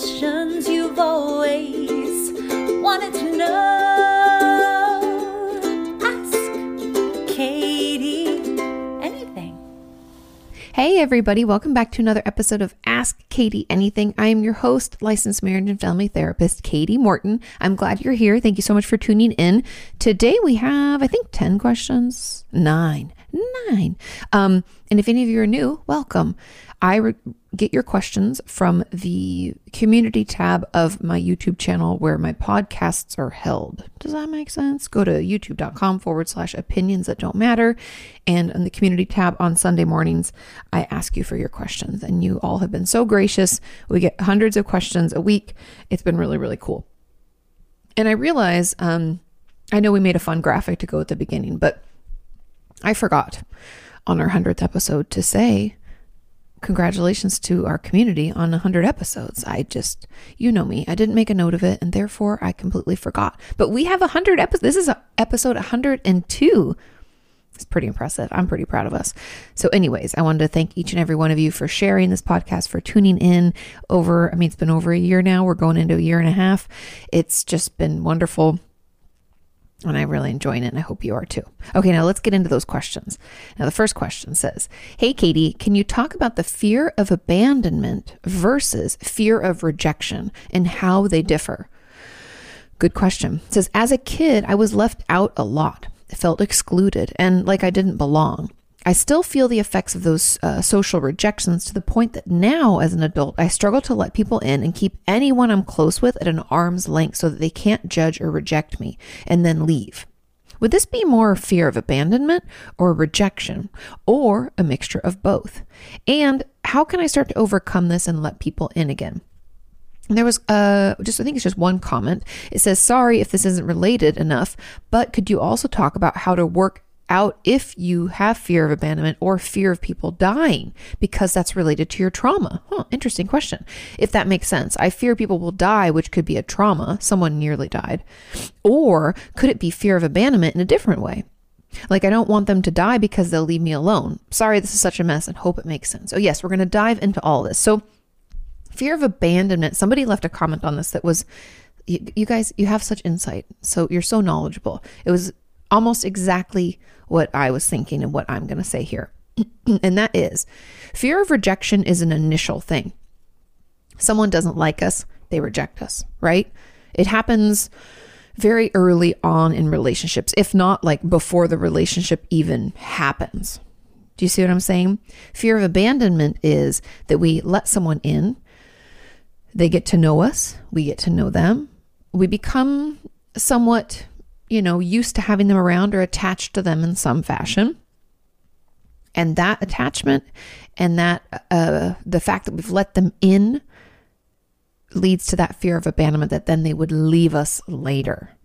Questions you've always wanted to know. Ask Kati anything. Hey, everybody, welcome back to another episode of Ask Kati Anything. I am your host, licensed marriage and family therapist, Kati Morton. I'm glad you're here. Thank you so much for tuning in. Today we have, I think, 10 questions. Nine. Nine. Um, and if any of you are new, welcome. I re- get your questions from the community tab of my YouTube channel where my podcasts are held. Does that make sense? Go to youtube.com forward slash opinions that don't matter. And in the community tab on Sunday mornings, I ask you for your questions. And you all have been so gracious. We get hundreds of questions a week. It's been really, really cool. And I realize, um, I know we made a fun graphic to go at the beginning, but I forgot on our 100th episode to say congratulations to our community on 100 episodes. I just, you know me, I didn't make a note of it and therefore I completely forgot. But we have 100 episodes. This is episode 102. It's pretty impressive. I'm pretty proud of us. So, anyways, I wanted to thank each and every one of you for sharing this podcast, for tuning in over, I mean, it's been over a year now. We're going into a year and a half. It's just been wonderful and I'm really enjoying it, and I hope you are too. Okay, now let's get into those questions. Now, the first question says Hey, Kati, can you talk about the fear of abandonment versus fear of rejection and how they differ? Good question. It says, As a kid, I was left out a lot, felt excluded, and like I didn't belong. I still feel the effects of those uh, social rejections to the point that now, as an adult, I struggle to let people in and keep anyone I'm close with at an arm's length so that they can't judge or reject me and then leave. Would this be more fear of abandonment or rejection or a mixture of both? And how can I start to overcome this and let people in again? there was uh just I think it's just one comment. It says, "Sorry if this isn't related enough, but could you also talk about how to work out if you have fear of abandonment or fear of people dying because that's related to your trauma. Huh, interesting question. If that makes sense. I fear people will die, which could be a trauma, someone nearly died. Or could it be fear of abandonment in a different way? Like, I don't want them to die because they'll leave me alone. Sorry, this is such a mess and hope it makes sense. Oh, yes, we're going to dive into all this. So, fear of abandonment, somebody left a comment on this that was, you, you guys, you have such insight. So, you're so knowledgeable. It was almost exactly what I was thinking and what I'm going to say here. and that is fear of rejection is an initial thing. Someone doesn't like us, they reject us, right? It happens very early on in relationships, if not like before the relationship even happens. Do you see what I'm saying? Fear of abandonment is that we let someone in, they get to know us, we get to know them, we become somewhat you know, used to having them around or attached to them in some fashion. And that attachment and that uh, the fact that we've let them in leads to that fear of abandonment that then they would leave us later.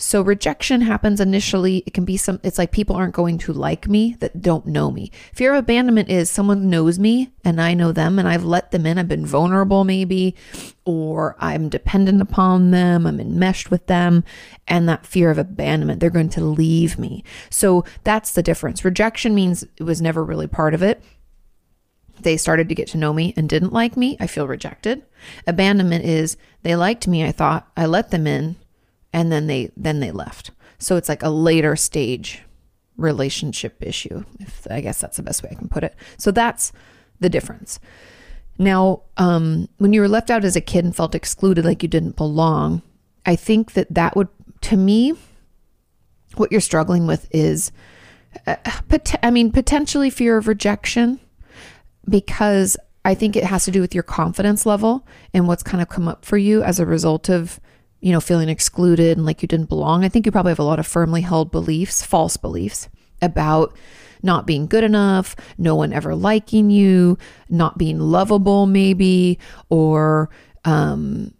So rejection happens initially. It can be some, it's like people aren't going to like me that don't know me. Fear of abandonment is someone knows me and I know them and I've let them in. I've been vulnerable maybe, or I'm dependent upon them. I'm enmeshed with them. And that fear of abandonment, they're going to leave me. So that's the difference. Rejection means it was never really part of it they started to get to know me and didn't like me, I feel rejected. Abandonment is they liked me, I thought, I let them in, and then they then they left. So it's like a later stage relationship issue. If I guess that's the best way I can put it. So that's the difference. Now, um, when you were left out as a kid and felt excluded, like you didn't belong, I think that that would, to me, what you're struggling with is, uh, pot- I mean, potentially fear of rejection, because I think it has to do with your confidence level and what's kind of come up for you as a result of you know, feeling excluded and like you didn't belong. I think you probably have a lot of firmly held beliefs, false beliefs about not being good enough, no one ever liking you, not being lovable, maybe, or, um,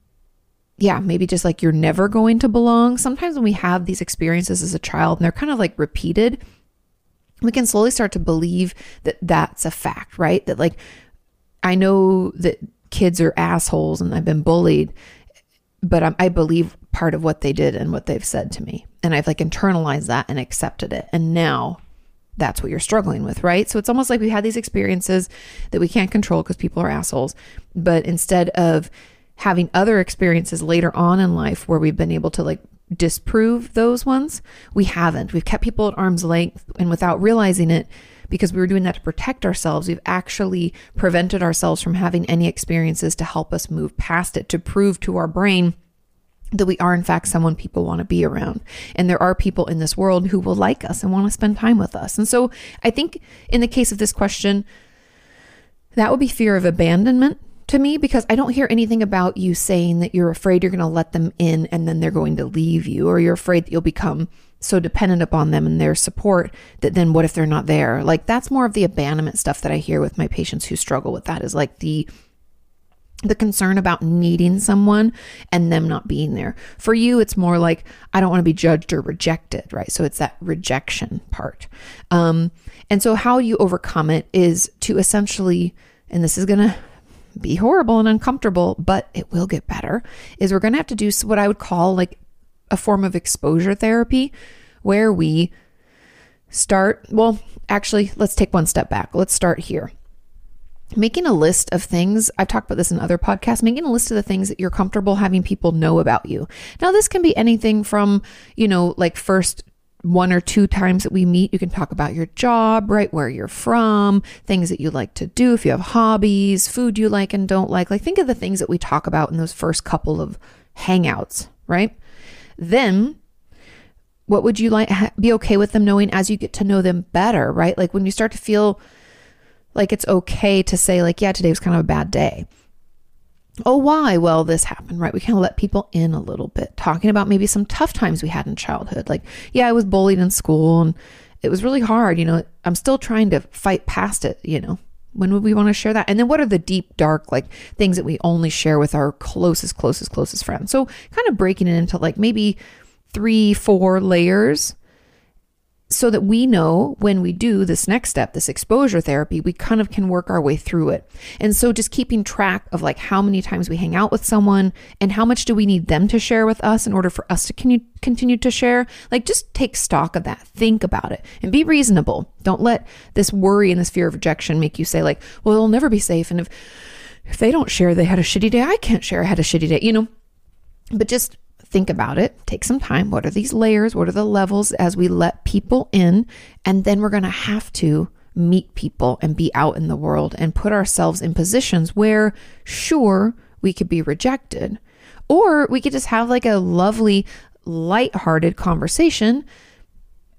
yeah, maybe just like you're never going to belong. Sometimes when we have these experiences as a child and they're kind of like repeated, we can slowly start to believe that that's a fact, right? That like, I know that kids are assholes and I've been bullied, but I, I believe part of what they did and what they've said to me. And I've like internalized that and accepted it. And now that's what you're struggling with, right? So it's almost like we had these experiences that we can't control because people are assholes. But instead of having other experiences later on in life where we've been able to like disprove those ones, we haven't. We've kept people at arm's length and without realizing it, because we were doing that to protect ourselves, we've actually prevented ourselves from having any experiences to help us move past it, to prove to our brain that we are in fact someone people want to be around. And there are people in this world who will like us and want to spend time with us. And so i think in the case of this question that would be fear of abandonment to me because i don't hear anything about you saying that you're afraid you're going to let them in and then they're going to leave you or you're afraid that you'll become so dependent upon them and their support that then what if they're not there like that's more of the abandonment stuff that i hear with my patients who struggle with that is like the the concern about needing someone and them not being there. For you, it's more like, I don't want to be judged or rejected, right? So it's that rejection part. Um, and so, how you overcome it is to essentially, and this is going to be horrible and uncomfortable, but it will get better, is we're going to have to do what I would call like a form of exposure therapy where we start, well, actually, let's take one step back. Let's start here. Making a list of things i've talked about this in other podcasts making a list of the things that you're comfortable having people know about you. Now this can be anything from you know like first one or two times that we meet you can talk about your job right where you're from things that you like to do if you have hobbies food you like and don't like. Like think of the things that we talk about in those first couple of hangouts right then what would you like be okay with them knowing as you get to know them better right like when you start to feel like it's okay to say, like, yeah, today was kind of a bad day. Oh, why? Well, this happened, right? We kind of let people in a little bit, talking about maybe some tough times we had in childhood. Like, yeah, I was bullied in school and it was really hard. You know, I'm still trying to fight past it, you know. When would we want to share that? And then what are the deep, dark, like things that we only share with our closest, closest, closest friends? So kind of breaking it into like maybe three, four layers so that we know when we do this next step, this exposure therapy, we kind of can work our way through it. And so just keeping track of like how many times we hang out with someone and how much do we need them to share with us in order for us to continue to share, like just take stock of that. Think about it and be reasonable. Don't let this worry and this fear of rejection make you say like, well, it'll never be safe and if if they don't share they had a shitty day, I can't share I had a shitty day, you know. But just think about it, take some time. What are these layers? What are the levels as we let people in? And then we're going to have to meet people and be out in the world and put ourselves in positions where, sure, we could be rejected, or we could just have like a lovely, light-hearted conversation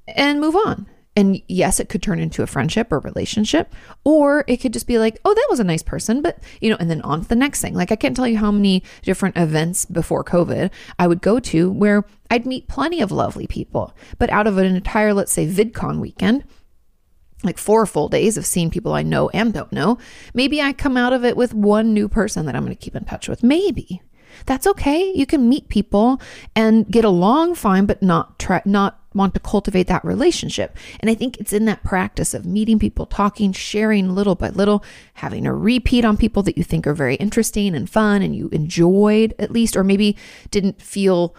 and move on and yes, it could turn into a friendship or relationship, or it could just be like, oh, that was a nice person, but you know, and then on to the next thing. Like, I can't tell you how many different events before COVID I would go to where I'd meet plenty of lovely people, but out of an entire, let's say, VidCon weekend, like four full days of seeing people I know and don't know, maybe I come out of it with one new person that I'm going to keep in touch with. Maybe. That's okay. You can meet people and get along fine, but not try, not want to cultivate that relationship. And I think it's in that practice of meeting people, talking, sharing little by little, having a repeat on people that you think are very interesting and fun and you enjoyed at least, or maybe didn't feel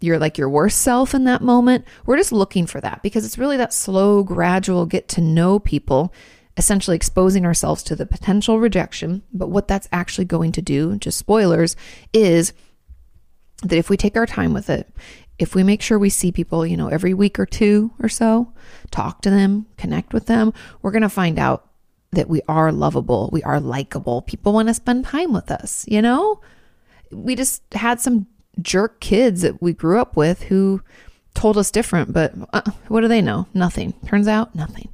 you're like your worst self in that moment. We're just looking for that because it's really that slow, gradual get to know people, essentially exposing ourselves to the potential rejection. But what that's actually going to do, just spoilers, is that if we take our time with it, if we make sure we see people, you know, every week or two or so, talk to them, connect with them, we're going to find out that we are lovable, we are likable. People want to spend time with us, you know? We just had some jerk kids that we grew up with who told us different, but uh, what do they know? Nothing. Turns out, nothing.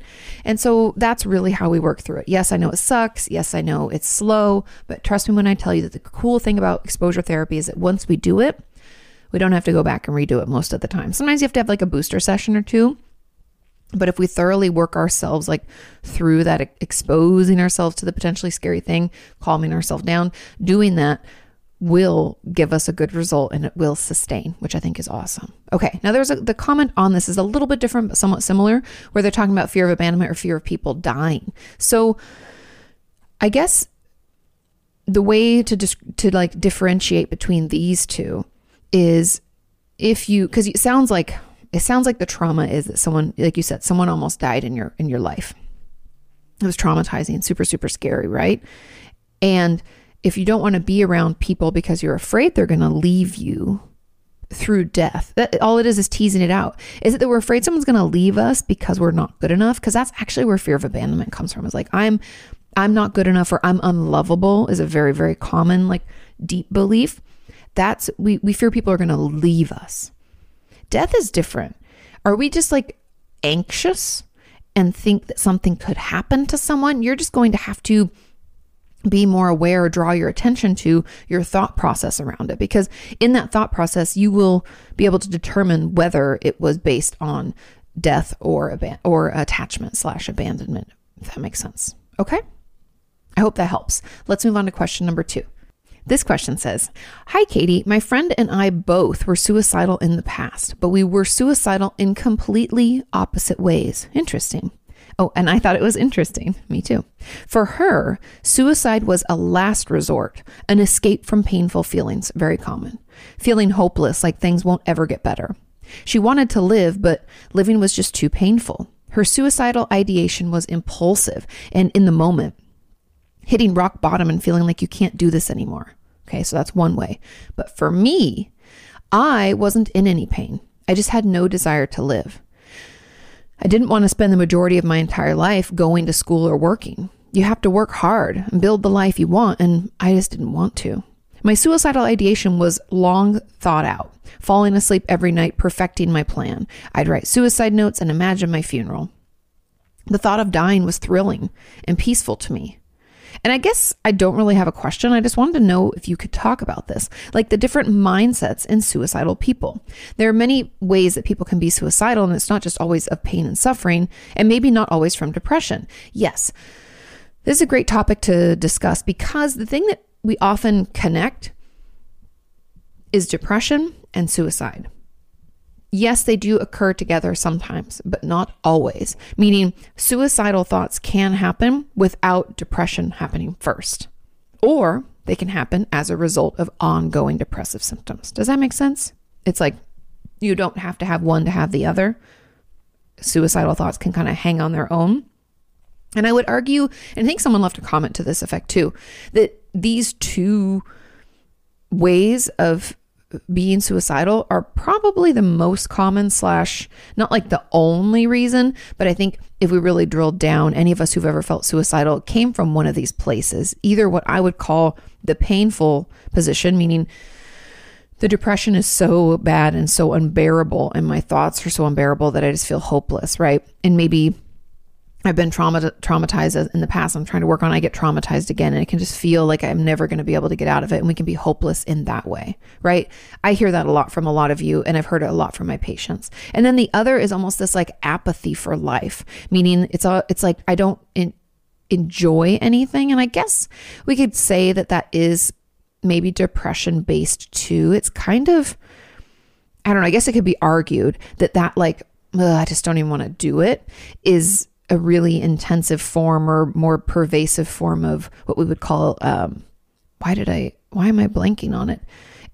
And so that's really how we work through it. Yes, I know it sucks. Yes, I know it's slow, but trust me when I tell you that the cool thing about exposure therapy is that once we do it, we don't have to go back and redo it most of the time. Sometimes you have to have like a booster session or two. But if we thoroughly work ourselves like through that exposing ourselves to the potentially scary thing, calming ourselves down, doing that will give us a good result and it will sustain, which I think is awesome. Okay, now there's a, the comment on this is a little bit different but somewhat similar where they're talking about fear of abandonment or fear of people dying. So I guess the way to just to like differentiate between these two is if you because it sounds like it sounds like the trauma is that someone like you said someone almost died in your in your life it was traumatizing super super scary right and if you don't want to be around people because you're afraid they're going to leave you through death that all it is is teasing it out. Is it that we're afraid someone's going to leave us because we're not good enough? Because that's actually where fear of abandonment comes from. Is like i'm i'm not good enough or i'm unlovable is a very very common like deep belief. That's we we fear people are going to leave us. Death is different. Are we just like anxious and think that something could happen to someone? You're just going to have to be more aware, or draw your attention to your thought process around it. Because in that thought process, you will be able to determine whether it was based on death or aban- or attachment slash abandonment. If that makes sense. Okay. I hope that helps. Let's move on to question number two. This question says Hi, Kati. My friend and I both were suicidal in the past, but we were suicidal in completely opposite ways. Interesting. Oh, and I thought it was interesting. Me too. For her, suicide was a last resort, an escape from painful feelings, very common. Feeling hopeless, like things won't ever get better. She wanted to live, but living was just too painful. Her suicidal ideation was impulsive and in the moment, hitting rock bottom and feeling like you can't do this anymore. Okay, so that's one way. But for me, I wasn't in any pain. I just had no desire to live. I didn't want to spend the majority of my entire life going to school or working. You have to work hard and build the life you want, and I just didn't want to. My suicidal ideation was long thought out, falling asleep every night, perfecting my plan. I'd write suicide notes and imagine my funeral. The thought of dying was thrilling and peaceful to me. And I guess I don't really have a question. I just wanted to know if you could talk about this, like the different mindsets in suicidal people. There are many ways that people can be suicidal, and it's not just always of pain and suffering, and maybe not always from depression. Yes, this is a great topic to discuss because the thing that we often connect is depression and suicide. Yes, they do occur together sometimes, but not always, meaning suicidal thoughts can happen without depression happening first, or they can happen as a result of ongoing depressive symptoms. Does that make sense? It's like you don't have to have one to have the other. Suicidal thoughts can kind of hang on their own. And I would argue, and I think someone left a comment to this effect too, that these two ways of being suicidal are probably the most common slash not like the only reason but i think if we really drilled down any of us who've ever felt suicidal came from one of these places either what i would call the painful position meaning the depression is so bad and so unbearable and my thoughts are so unbearable that i just feel hopeless right? And maybe I've been trauma- traumatized in the past. I'm trying to work on. I get traumatized again, and it can just feel like I'm never going to be able to get out of it, and we can be hopeless in that way, right? I hear that a lot from a lot of you, and I've heard it a lot from my patients. And then the other is almost this like apathy for life, meaning it's all it's like I don't enjoy anything, and I guess we could say that that is maybe depression based too. It's kind of I don't know. I guess it could be argued that that like I just don't even want to do it is a really intensive form or more pervasive form of what we would call um, why did I why am I blanking on it?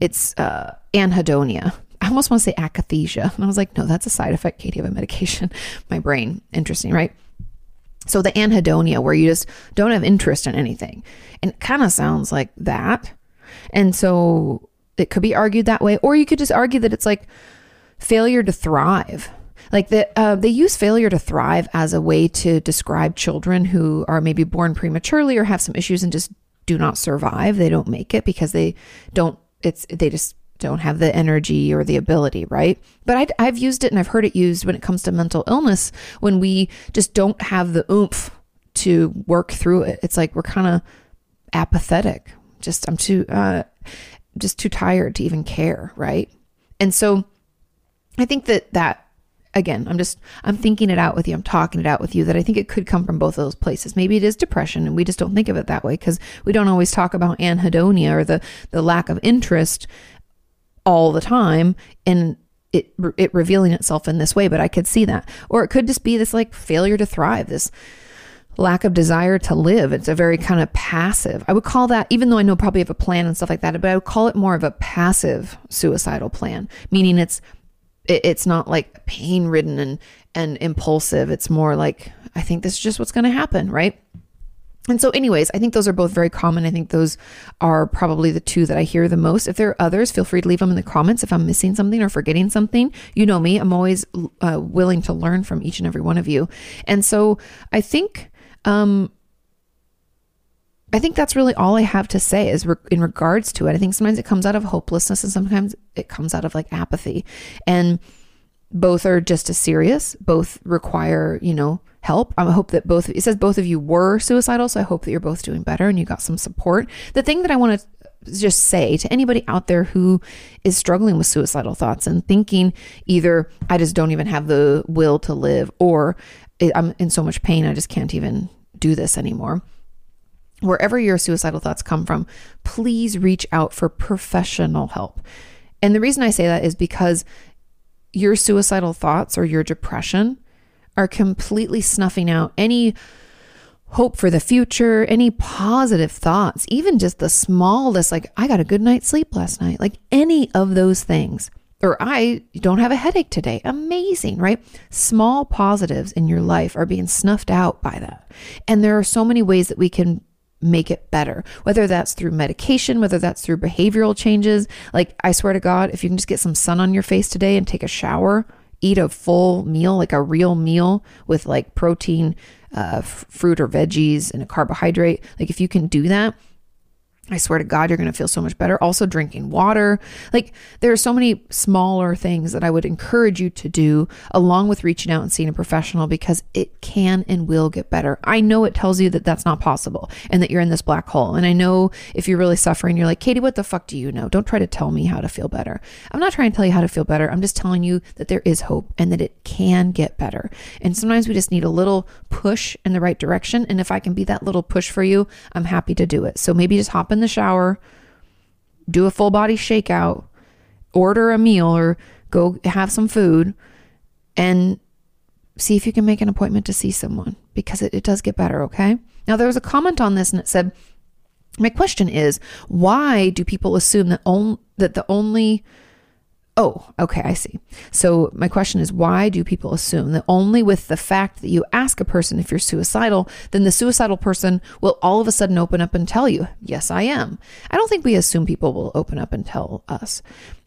It's uh, anhedonia. I almost want to say akathisia. And I was like, no, that's a side effect, Kati, of a medication. My brain. Interesting, right? So the anhedonia, where you just don't have interest in anything. And it kind of sounds like that. And so it could be argued that way. Or you could just argue that it's like failure to thrive. Like the, uh, they use failure to thrive as a way to describe children who are maybe born prematurely or have some issues and just do not survive. They don't make it because they don't. It's they just don't have the energy or the ability, right? But I, I've used it and I've heard it used when it comes to mental illness when we just don't have the oomph to work through it. It's like we're kind of apathetic. Just I'm too uh, just too tired to even care, right? And so I think that that again, I'm just I'm thinking it out with you. I'm talking it out with you that I think it could come from both of those places. Maybe it is depression and we just don't think of it that way because we don't always talk about anhedonia or the the lack of interest all the time and it it revealing itself in this way, but I could see that. Or it could just be this like failure to thrive, this lack of desire to live. It's a very kind of passive. I would call that, even though I know probably have a plan and stuff like that, but I would call it more of a passive suicidal plan, meaning it's it's not like pain ridden and and impulsive. It's more like I think this is just what's going to happen, right? And so, anyways, I think those are both very common. I think those are probably the two that I hear the most. If there are others, feel free to leave them in the comments. If I'm missing something or forgetting something, you know me, I'm always uh, willing to learn from each and every one of you. And so, I think um, I think that's really all I have to say is re- in regards to it. I think sometimes it comes out of hopelessness and sometimes it comes out of like apathy. And both are just as serious, both require, you know, help. I hope that both, it says both of you were suicidal. So I hope that you're both doing better and you got some support. The thing that I want to just say to anybody out there who is struggling with suicidal thoughts and thinking either I just don't even have the will to live or I'm in so much pain I just can't even do this anymore. Wherever your suicidal thoughts come from, please reach out for professional help. And the reason I say that is because your suicidal thoughts or your depression are completely snuffing out any hope for the future, any positive thoughts, even just the smallest, like, I got a good night's sleep last night, like any of those things or I don't have a headache today. Amazing, right? Small positives in your life are being snuffed out by that. And there are so many ways that we can make it better, whether that's through medication, whether that's through behavioral changes. Like, I swear to God, if you can just get some sun on your face today and take a shower, eat a full meal, like a real meal with like protein, uh, f- fruit or veggies, and a carbohydrate, like if you can do that, I swear to God, you're going to feel so much better. Also, drinking water. Like, there are so many smaller things that I would encourage you to do along with reaching out and seeing a professional because it can and will get better. I know it tells you that that's not possible and that you're in this black hole. And I know if you're really suffering, you're like, Kati, what the fuck do you know? Don't try to tell me how to feel better. I'm not trying to tell you how to feel better. I'm just telling you that there is hope and that it can get better. And sometimes we just need a little push in the right direction. And if I can be that little push for you, I'm happy to do it. So maybe just hop in in the shower, do a full body shakeout, order a meal or go have some food, and see if you can make an appointment to see someone because it, it does get better, okay? Now, there was a comment on this and it said, My question is, why do people assume that, on, that the only Oh, okay, I see. So, my question is why do people assume that only with the fact that you ask a person if you're suicidal, then the suicidal person will all of a sudden open up and tell you, Yes, I am? I don't think we assume people will open up and tell us.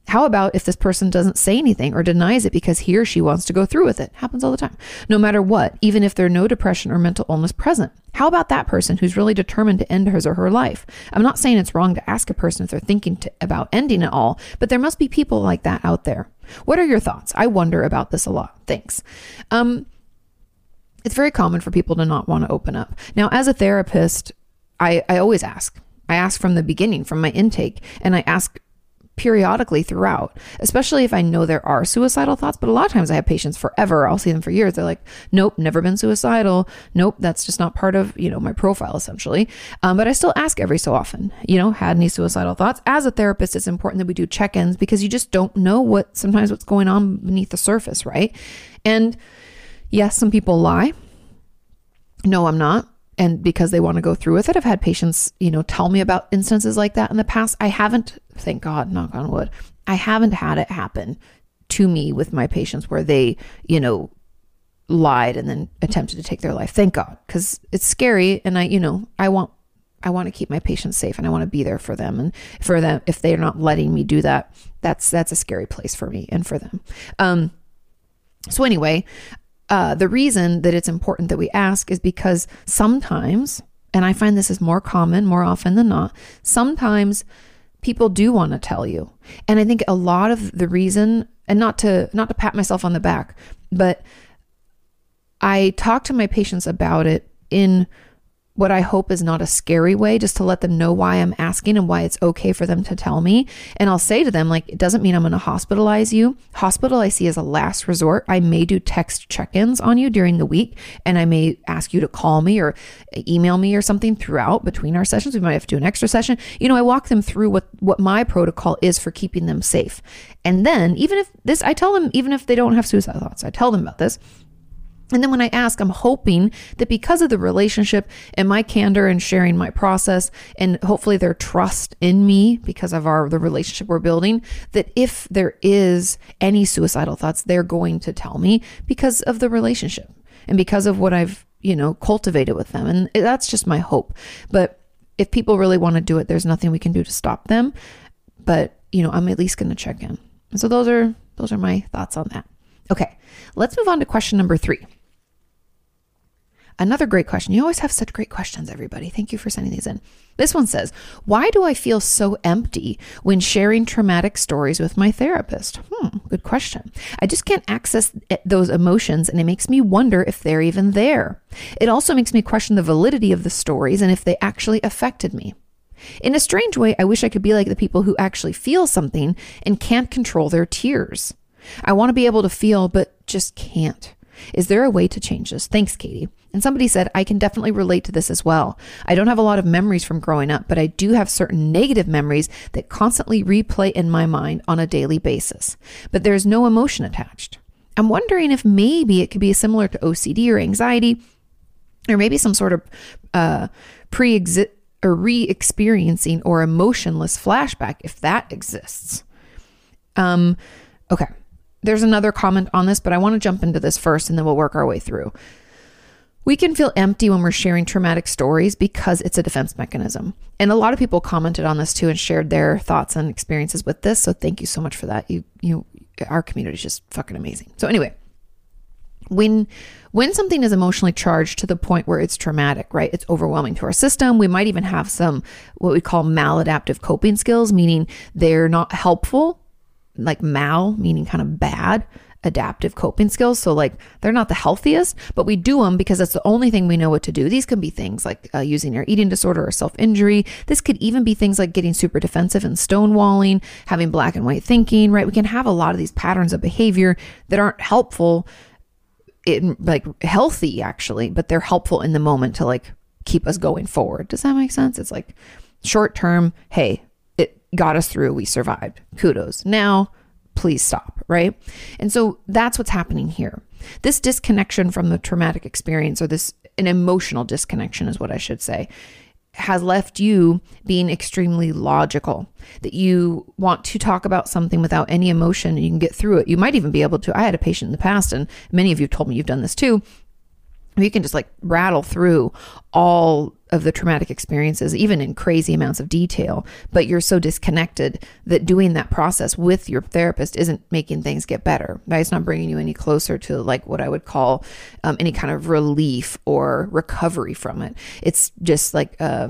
How about if this person doesn't say anything or denies it because he or she wants to go through with it? Happens all the time. No matter what, even if there's no depression or mental illness present. How about that person who's really determined to end his or her life? I'm not saying it's wrong to ask a person if they're thinking to, about ending it all, but there must be people like that out there. What are your thoughts? I wonder about this a lot. Thanks. Um, it's very common for people to not want to open up. Now, as a therapist, I, I always ask. I ask from the beginning, from my intake, and I ask periodically throughout, especially if I know there are suicidal thoughts. But a lot of times I have patients forever. I'll see them for years. They're like, nope, never been suicidal. Nope, that's just not part of, you know, my profile essentially. Um, but I still ask every so often, you know, had any suicidal thoughts? As a therapist, it's important that we do check ins because you just don't know what sometimes what's going on beneath the surface, right? And yes, some people lie. No, I'm not and because they want to go through with it. I've had patients, you know, tell me about instances like that in the past. I haven't, thank God, knock on wood, I haven't had it happen to me with my patients where they, you know, lied and then attempted to take their life. Thank God, because it's scary. And I, you know, I want, I want to keep my patients safe and I want to be there for them. And for them, if they're not letting me do that, that's, that's a scary place for me and for them. Um, so anyway, uh, the reason that it's important that we ask is because sometimes, and I find this is more common more often than not, sometimes people do want to tell you. And I think a lot of the reason, and not to not to pat myself on the back, but I talk to my patients about it in what I hope is not a scary way, just to let them know why I'm asking and why it's okay for them to tell me. And I'll say to them, like, it doesn't mean I'm going to hospitalize you. Hospital I see as a last resort. I may do text check ins on you during the week, and I may ask you to call me or email me or something throughout between our sessions. We might have to do an extra session. You know, I walk them through what, what my protocol is for keeping them safe. And then, even if this, I tell them, even if they don't have suicide thoughts, I tell them about this. And then when I ask, I'm hoping that because of the relationship and my candor and sharing my process and hopefully their trust in me because of our the relationship we're building, that if there is any suicidal thoughts, they're going to tell me because of the relationship and because of what I've, you know, cultivated with them. And that's just my hope. But if people really want to do it, there's nothing we can do to stop them. But, you know, I'm at least going to check in. So those are those are my thoughts on that. Okay. Let's move on to question number 3. Another great question. You always have such great questions, everybody. Thank you for sending these in. This one says, Why do I feel so empty when sharing traumatic stories with my therapist? Hmm, good question. I just can't access those emotions, and it makes me wonder if they're even there. It also makes me question the validity of the stories and if they actually affected me. In a strange way, I wish I could be like the people who actually feel something and can't control their tears. I want to be able to feel, but just can't. Is there a way to change this? Thanks, Kati. And somebody said, I can definitely relate to this as well. I don't have a lot of memories from growing up, but I do have certain negative memories that constantly replay in my mind on a daily basis. But there's no emotion attached. I'm wondering if maybe it could be similar to OCD or anxiety, or maybe some sort of uh, pre exist or re experiencing or emotionless flashback, if that exists. Um, okay. There's another comment on this, but I want to jump into this first and then we'll work our way through. We can feel empty when we're sharing traumatic stories because it's a defense mechanism. And a lot of people commented on this too and shared their thoughts and experiences with this. So thank you so much for that. You you our community is just fucking amazing. So anyway, when when something is emotionally charged to the point where it's traumatic, right? It's overwhelming to our system. We might even have some what we call maladaptive coping skills, meaning they're not helpful like mal, meaning kind of bad adaptive coping skills. So, like, they're not the healthiest, but we do them because that's the only thing we know what to do. These can be things like uh, using your eating disorder or self injury. This could even be things like getting super defensive and stonewalling, having black and white thinking, right? We can have a lot of these patterns of behavior that aren't helpful, in like healthy actually, but they're helpful in the moment to like keep us going forward. Does that make sense? It's like short term, hey, got us through. We survived. Kudos. Now, please stop, right? And so that's what's happening here. This disconnection from the traumatic experience, or this an emotional disconnection, is what I should say, has left you being extremely logical. That you want to talk about something without any emotion you can get through it. You might even be able to. I had a patient in the past, and many of you have told me you've done this too you can just like rattle through all of the traumatic experiences, even in crazy amounts of detail, but you're so disconnected that doing that process with your therapist isn't making things get better, right? It's not bringing you any closer to like what I would call um, any kind of relief or recovery from it. It's just like, uh,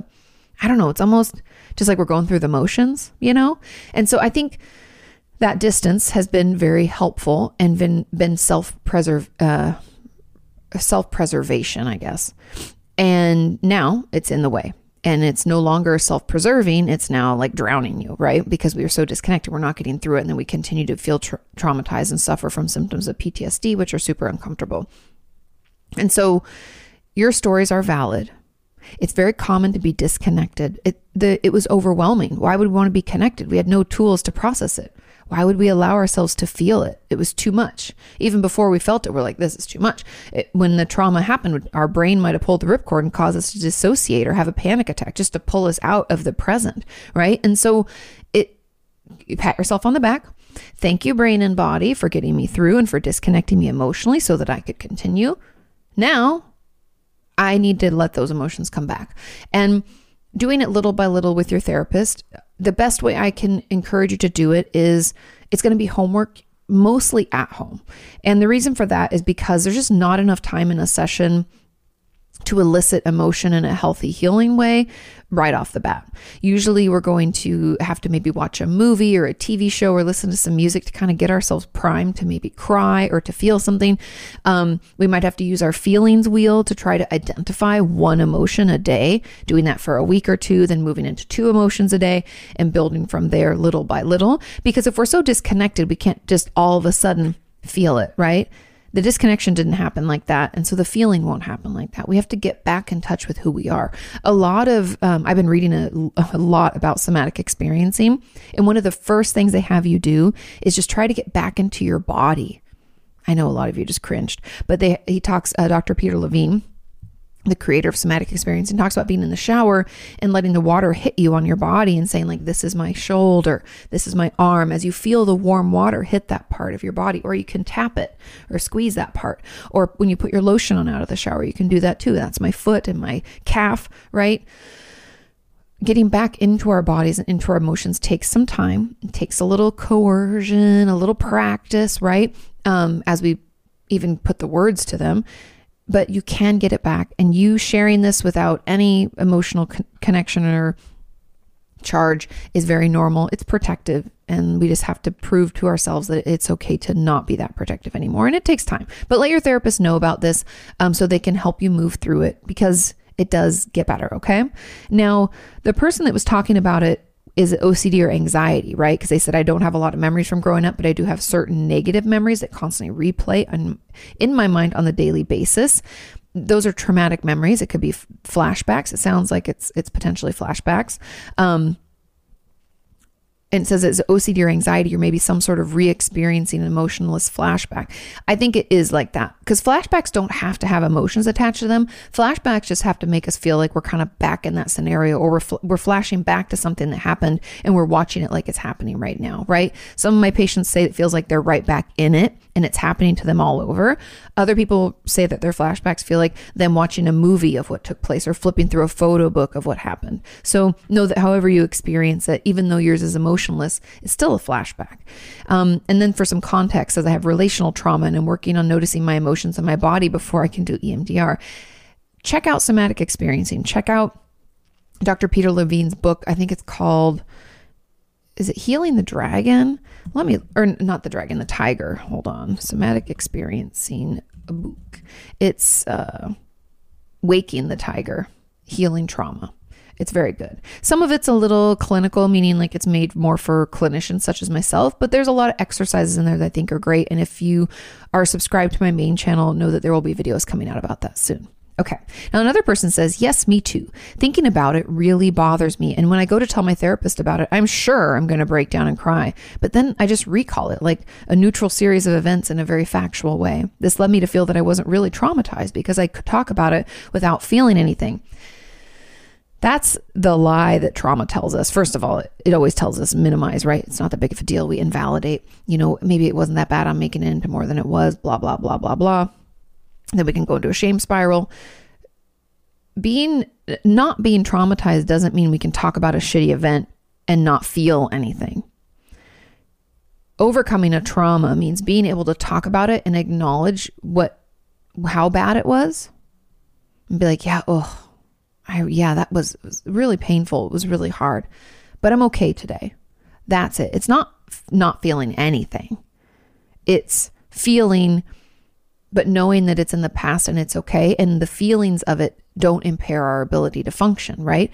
I don't know, it's almost just like we're going through the motions, you know? And so I think that distance has been very helpful and been, been self preserve, uh, self preservation, I guess. And now it's in the way. And it's no longer self preserving. It's now like drowning you, right? Because we are so disconnected. We're not getting through it. And then we continue to feel tra- traumatized and suffer from symptoms of PTSD, which are super uncomfortable. And so your stories are valid. It's very common to be disconnected. It, the, it was overwhelming. Why would we want to be connected? We had no tools to process it. Why would we allow ourselves to feel it? It was too much. Even before we felt it, we're like, this is too much. It, when the trauma happened, our brain might have pulled the ripcord and caused us to dissociate or have a panic attack just to pull us out of the present, right? And so it, you pat yourself on the back. Thank you, brain and body, for getting me through and for disconnecting me emotionally so that I could continue. Now, I need to let those emotions come back. And doing it little by little with your therapist, the best way I can encourage you to do it is it's going to be homework mostly at home. And the reason for that is because there's just not enough time in a session to elicit emotion in a healthy, healing way right off the bat. Usually, we're going to have to maybe watch a movie or a TV show or listen to some music to kind of get ourselves primed to maybe cry or to feel something. Um, we might have to use our feelings wheel to try to identify one emotion a day, doing that for a week or two, then moving into two emotions a day and building from there little by little. Because if we're so disconnected, we can't just all of a sudden feel it, right? The disconnection didn't happen like that. And so the feeling won't happen like that. We have to get back in touch with who we are. A lot of, um, I've been reading a, a lot about somatic experiencing. And one of the first things they have you do is just try to get back into your body. I know a lot of you just cringed, but they, he talks, uh, Dr. Peter Levine, the creator of somatic experience and talks about being in the shower and letting the water hit you on your body and saying like this is my shoulder this is my arm. As you feel the warm water hit that part of your body or you can tap it or squeeze that part. Or when you put your lotion on out of the shower you can do that too. That's my foot and my calf right? Getting back into our bodies and into our emotions takes some time. It takes a little coercion a little practice right? Um, as we even put the words to them but you can get it back. And you sharing this without any emotional con- connection or charge is very normal. It's protective. And we just have to prove to ourselves that it's okay to not be that protective anymore. And it takes time. But let your therapist know about this um, so they can help you move through it because it does get better. Okay. Now, the person that was talking about it is it OCD or anxiety, right? Because they said I don't have a lot of memories from growing up, but I do have certain negative memories that constantly replay on, in my mind on the daily basis. Those are traumatic memories. It could be f- flashbacks. It sounds like it's it's potentially flashbacks. Um, and it says it's OCD or anxiety or maybe some sort of re-experiencing an emotionless flashback. I think it is like that because flashbacks don't have to have emotions attached to them. Flashbacks just have to make us feel like we're kind of back in that scenario or we're, fl- we're flashing back to something that happened and we're watching it like it's happening right now, right? Some of my patients say it feels like they're right back in it and it's happening to them all over. Other people say that their flashbacks feel like them watching a movie of what took place or flipping through a photo book of what happened. So know that however you experience it, even though yours is it's still a flashback. Um, and then for some context, as I have relational trauma and I'm working on noticing my emotions in my body before I can do EMDR, check out somatic experiencing. Check out Dr. Peter Levine's book. I think it's called is it healing the dragon? Let me, or not the dragon, the tiger. Hold on. Somatic experiencing a book. It's uh, waking the tiger, healing trauma. It's very good. Some of it's a little clinical, meaning like it's made more for clinicians such as myself, but there's a lot of exercises in there that I think are great. And if you are subscribed to my main channel, know that there will be videos coming out about that soon. Okay. Now, another person says, Yes, me too. Thinking about it really bothers me. And when I go to tell my therapist about it, I'm sure I'm going to break down and cry. But then I just recall it like a neutral series of events in a very factual way. This led me to feel that I wasn't really traumatized because I could talk about it without feeling anything. That's the lie that trauma tells us. First of all, it, always tells us minimize, right? It's not that big of a deal. We invalidate, you know, maybe it wasn't that bad. I'm making it into more than it was, blah, blah, blah, blah, blah then we can go into a shame spiral. Being not being traumatized doesn't mean we can talk about a shitty event and not feel anything. Overcoming a trauma means being able to talk about it and acknowledge what how bad it was and be like, yeah, oh, I yeah, that was, was really painful. It was really hard. But I'm okay today. That's it. It's not not feeling anything. It's feeling but knowing that it's in the past and it's okay and the feelings of it don't impair our ability to function, right?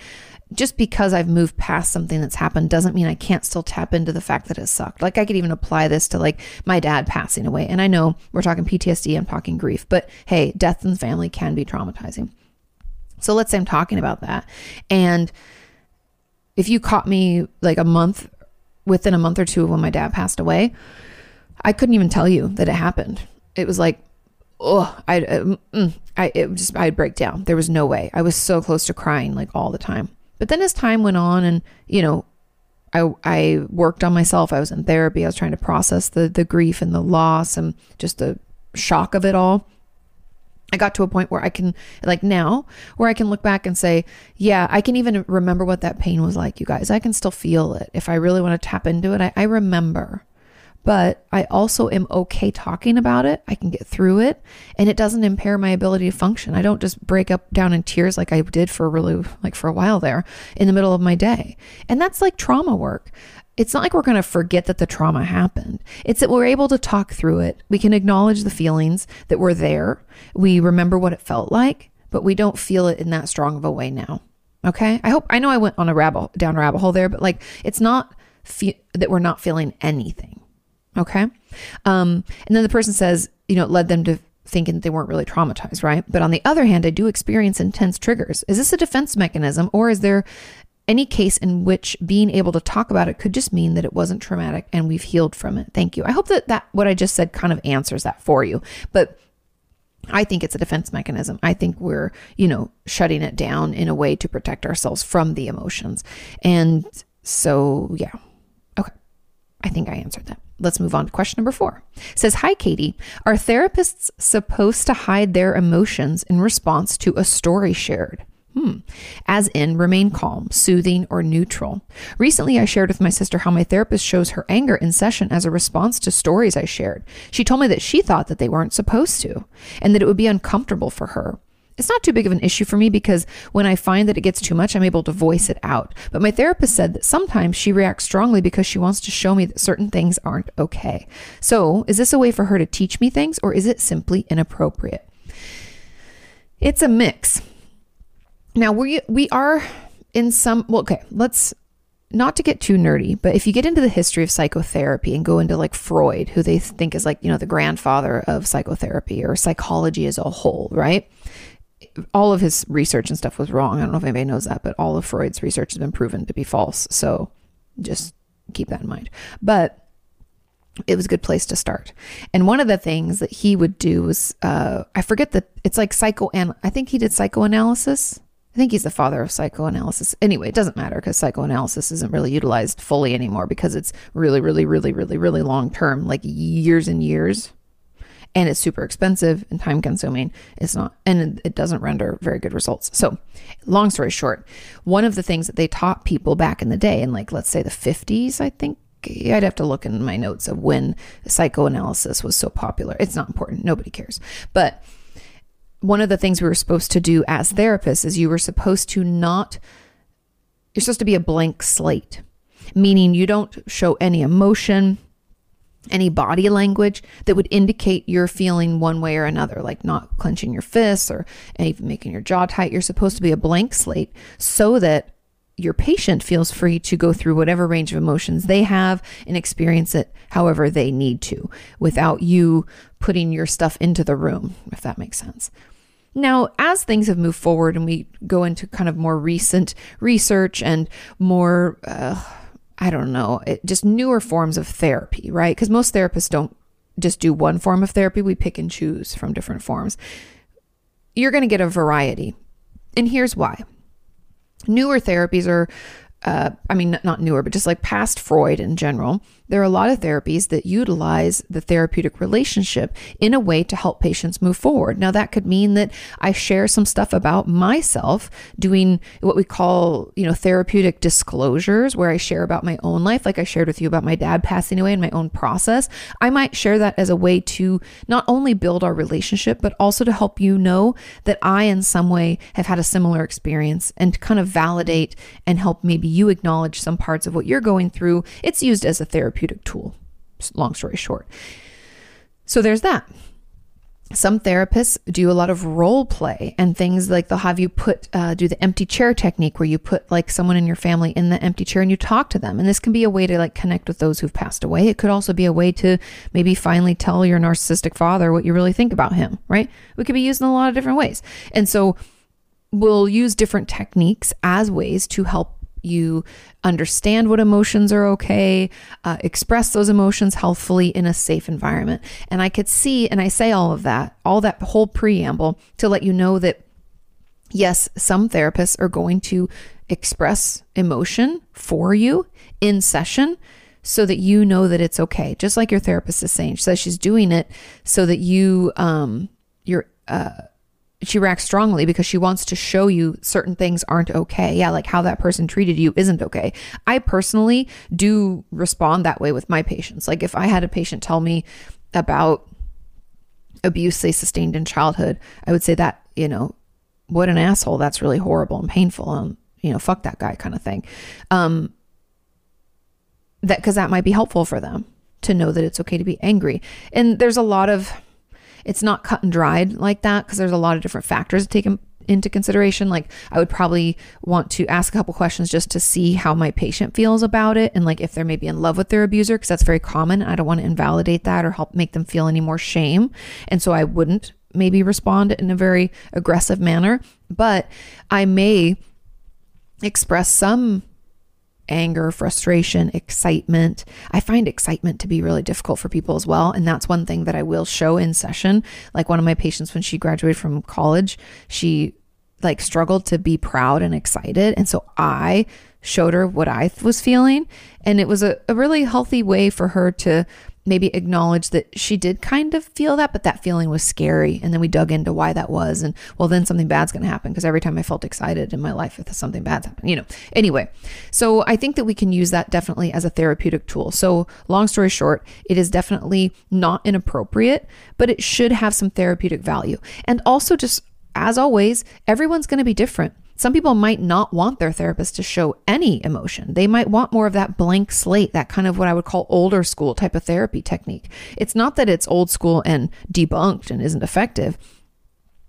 Just because I've moved past something that's happened doesn't mean I can't still tap into the fact that it sucked. Like I could even apply this to like my dad passing away. And I know we're talking PTSD, I'm talking grief, but hey, death in the family can be traumatizing. So let's say I'm talking about that. And if you caught me like a month within a month or two of when my dad passed away, I couldn't even tell you that it happened. It was like oh, I, uh, mm, I, it just, I'd break down. There was no way. I was so close to crying like all the time. But then as time went on and, you know, I, I worked on myself. I was in therapy. I was trying to process the, the grief and the loss and just the shock of it all. I got to a point where I can, like now, where I can look back and say, yeah, I can even remember what that pain was like, you guys. I can still feel it. If I really want to tap into it, I, I remember but I also am okay talking about it. I can get through it and it doesn't impair my ability to function. I don't just break up down in tears like I did for really like for a while there in the middle of my day. And that's like trauma work. It's not like we're going to forget that the trauma happened. It's that we're able to talk through it. We can acknowledge the feelings that were there. We remember what it felt like, but we don't feel it in that strong of a way now. Okay? I hope I know I went on a rabbit down a rabbit hole there, but like it's not fe- that we're not feeling anything. Okay? Um and then the person says, you know, it led them to thinking they weren't really traumatized, right? But on the other hand, I do experience intense triggers. Is this a defense mechanism or is there any case in which being able to talk about it could just mean that it wasn't traumatic and we've healed from it. Thank you. I hope that that what I just said kind of answers that for you. But I think it's a defense mechanism. I think we're, you know, shutting it down in a way to protect ourselves from the emotions. And so, yeah. Okay. I think I answered that. Let's move on to question number four. It says, Hi, Kati. Are therapists supposed to hide their emotions in response to a story shared? Hmm. As in, remain calm, soothing, or neutral. Recently, I shared with my sister how my therapist shows her anger in session as a response to stories I shared. She told me that she thought that they weren't supposed to, and that it would be uncomfortable for her. It's not too big of an issue for me because when I find that it gets too much, I'm able to voice it out. But my therapist said that sometimes she reacts strongly because she wants to show me that certain things aren't okay. So, is this a way for her to teach me things, or is it simply inappropriate? It's a mix. Now we we are in some well, okay, let's not to get too nerdy, but if you get into the history of psychotherapy and go into like Freud, who they think is like, you know, the grandfather of psychotherapy or psychology as a whole, right? All of his research and stuff was wrong. I don't know if anybody knows that, but all of Freud's research has been proven to be false. So just keep that in mind. But it was a good place to start. And one of the things that he would do was, uh, I forget that it's like psycho, and I think he did psychoanalysis. I think he's the father of psychoanalysis. Anyway, it doesn't matter because psychoanalysis isn't really utilized fully anymore because it's really, really, really, really, really long term, like years and years. And it's super expensive and time consuming. It's not, and it doesn't render very good results. So, long story short, one of the things that they taught people back in the day, in like, let's say the 50s, I think, I'd have to look in my notes of when psychoanalysis was so popular. It's not important. Nobody cares. But one of the things we were supposed to do as therapists is you were supposed to not, you're supposed to be a blank slate, meaning you don't show any emotion, any body language that would indicate you're feeling one way or another, like not clenching your fists or even making your jaw tight. You're supposed to be a blank slate so that your patient feels free to go through whatever range of emotions they have and experience it however they need to without you putting your stuff into the room, if that makes sense. Now, as things have moved forward and we go into kind of more recent research and more, uh, I don't know, it, just newer forms of therapy, right? Because most therapists don't just do one form of therapy, we pick and choose from different forms. You're going to get a variety. And here's why newer therapies are uh, I mean, not newer, but just like past Freud in general, there are a lot of therapies that utilize the therapeutic relationship in a way to help patients move forward. Now, that could mean that I share some stuff about myself, doing what we call, you know, therapeutic disclosures, where I share about my own life, like I shared with you about my dad passing away and my own process. I might share that as a way to not only build our relationship, but also to help you know that I, in some way, have had a similar experience and to kind of validate and help maybe you acknowledge some parts of what you're going through. It's used as a therapeutic tool, long story short. So there's that. Some therapists do a lot of role play and things like they'll have you put, uh, do the empty chair technique where you put like someone in your family in the empty chair and you talk to them. And this can be a way to like connect with those who've passed away. It could also be a way to maybe finally tell your narcissistic father what you really think about him, right? We could be used in a lot of different ways. And so we'll use different techniques as ways to help you understand what emotions are okay, uh, express those emotions healthfully in a safe environment. And I could see, and I say all of that, all that whole preamble to let you know that yes, some therapists are going to express emotion for you in session so that you know that it's okay. Just like your therapist is saying, she says she's doing it so that you, um, you're, uh, she reacts strongly because she wants to show you certain things aren't okay. Yeah, like how that person treated you isn't okay. I personally do respond that way with my patients. Like if I had a patient tell me about abuse they sustained in childhood, I would say that, you know, what an asshole. That's really horrible and painful. And, you know, fuck that guy kind of thing. Um, that because that might be helpful for them to know that it's okay to be angry. And there's a lot of, it's not cut and dried like that because there's a lot of different factors to take into consideration. Like I would probably want to ask a couple questions just to see how my patient feels about it and like if they're maybe in love with their abuser because that's very common. I don't want to invalidate that or help make them feel any more shame. And so I wouldn't maybe respond in a very aggressive manner, but I may express some anger, frustration, excitement. I find excitement to be really difficult for people as well. And that's one thing that I will show in session. Like one of my patients, when she graduated from college, she like struggled to be proud and excited. And so I showed her what I was feeling. And it was a, a really healthy way for her to maybe acknowledge that she did kind of feel that, but that feeling was scary. And then we dug into why that was. And well, then something bad's going to happen because every time I felt excited in my life, if something bad's happened, you know. Anyway, so I think that we can use that definitely as a therapeutic tool. So, long story short, it is definitely not inappropriate, but it should have some therapeutic value. And also, just as always, everyone's going to be different. Some people might not want their therapist to show any emotion. They might want more of that blank slate, that kind of what I would call older school type of therapy technique. It's not that it's old school and debunked and isn't effective.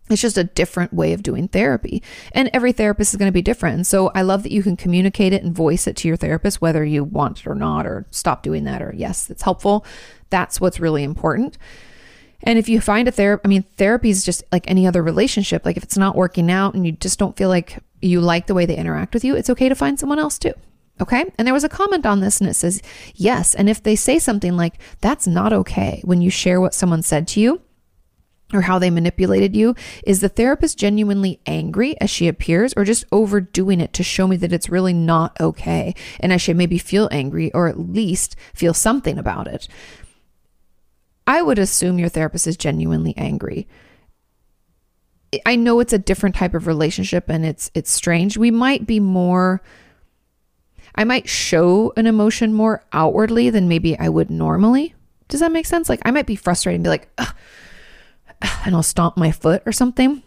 It's just a different way of doing therapy. And every therapist is going to be different. And so I love that you can communicate it and voice it to your therapist, whether you want it or not, or stop doing that, or yes, it's helpful. That's what's really important. And if you find a therapist, I mean, therapy is just like any other relationship. Like if it's not working out and you just don't feel like you like the way they interact with you, it's okay to find someone else too. Okay. And there was a comment on this and it says, yes. And if they say something like, that's not okay when you share what someone said to you, or how they manipulated you? Is the therapist genuinely angry as she appears or just overdoing it to show me that it's really not okay and I should maybe feel angry or at least feel something about it? I would assume your therapist is genuinely angry. I know it's a different type of relationship and it's it's strange. We might be more I might show an emotion more outwardly than maybe I would normally. Does that make sense? Like I might be frustrated and be like, and I'll stomp my foot or something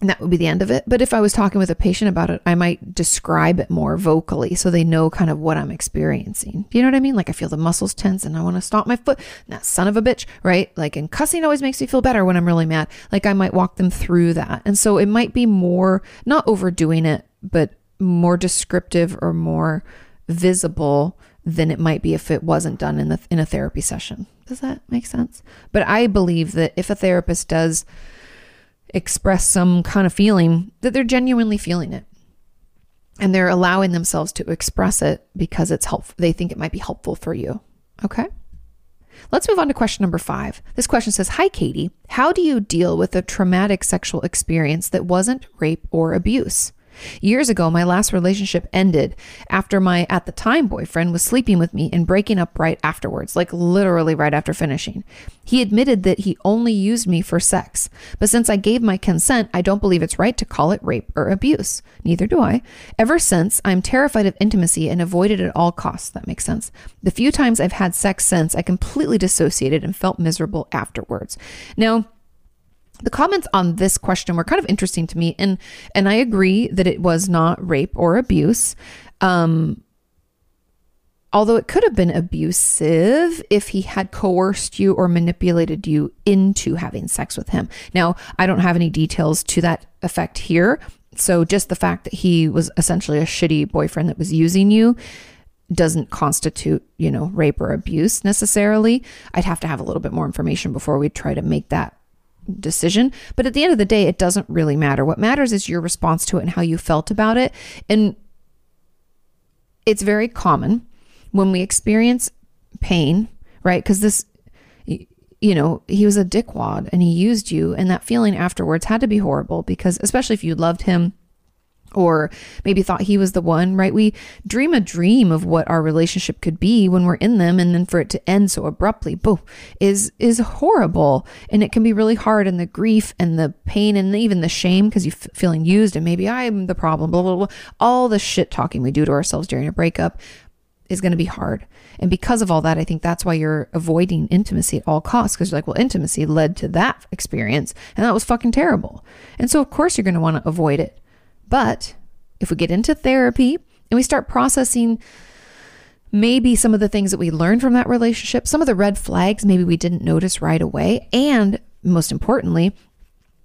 and that would be the end of it. But if I was talking with a patient about it, I might describe it more vocally so they know kind of what I'm experiencing. Do you know what I mean? Like I feel the muscles tense and I want to stomp my foot. that son of a bitch, right? Like, and cussing always makes me feel better when I'm really mad. Like I might walk them through that. And so it might be more, not overdoing it, but more descriptive or more visible than it might be if it wasn't done in the in a therapy session. Does that make sense? But I believe that if a therapist does express some kind of feeling that they're genuinely feeling it. And they're allowing themselves to express it because it's helpful they think it might be helpful for you. Okay? Let's move on to question number five. This question says hi Kati. How do you deal with a traumatic sexual experience that wasn't rape or abuse Years ago, my last relationship ended after my at the time boyfriend was sleeping with me and breaking up right afterwards, like literally right after finishing. He admitted that he only used me for sex, but since I gave my consent, I don't believe it's right to call it rape or abuse. Neither do I. Ever since, I'm terrified of intimacy and avoid it at all costs. That makes sense. The few times I've had sex since, I completely dissociated and felt miserable afterwards. Now, the comments on this question were kind of interesting to me and and I agree that it was not rape or abuse um although it could have been abusive if he had coerced you or manipulated you into having sex with him. Now, I don't have any details to that effect here. So just the fact that he was essentially a shitty boyfriend that was using you doesn't constitute, you know, rape or abuse necessarily. I'd have to have a little bit more information before we try to make that decision. But at the end of the day, it doesn't really matter. What matters is your response to it and how you felt about it. And it's very common when we experience pain, right? Because this, you know, he was a dickwad and he used you, and that feeling afterwards had to be horrible because, especially if you loved him or maybe thought he was the one, right? We dream a dream of what our relationship could be when we're in them and then for it to end so abruptly, boom, is is horrible and it can be really hard and the grief and the pain and even the shame because you f- feeling used and maybe I'm the problem, blah blah blah. All the shit talking we do to ourselves during a breakup is going to be hard. And because of all that, I think that's why you're avoiding intimacy at all costs because you're like, well, intimacy led to that experience and that was fucking terrible. And so of course you're going to want to avoid it. But if we get into therapy and we start processing maybe some of the things that we learned from that relationship, some of the red flags maybe we didn't notice right away, and most importantly,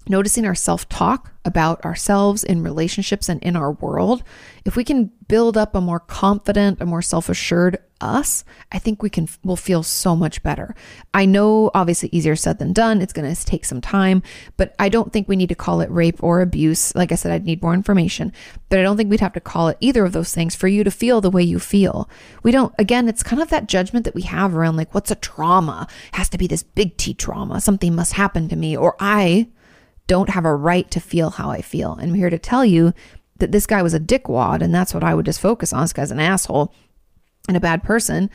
noticing our self talk about ourselves in relationships and in our world, if we can build up a more confident, a more self assured us, I think we can, will feel so much better. I know obviously easier said than done. It's going to take some time, but I don't think we need to call it rape or abuse. Like I said, I'd need more information, but I don't think we'd have to call it either of those things for you to feel the way you feel. We don't, again, it's kind of that judgment that we have around like, what's a trauma? It has to be this big T trauma. Something must happen to me, or I don't have a right to feel how I feel. And I'm here to tell you that this guy was a dickwad, and that's what I would just focus on. This guy's an asshole and a bad person.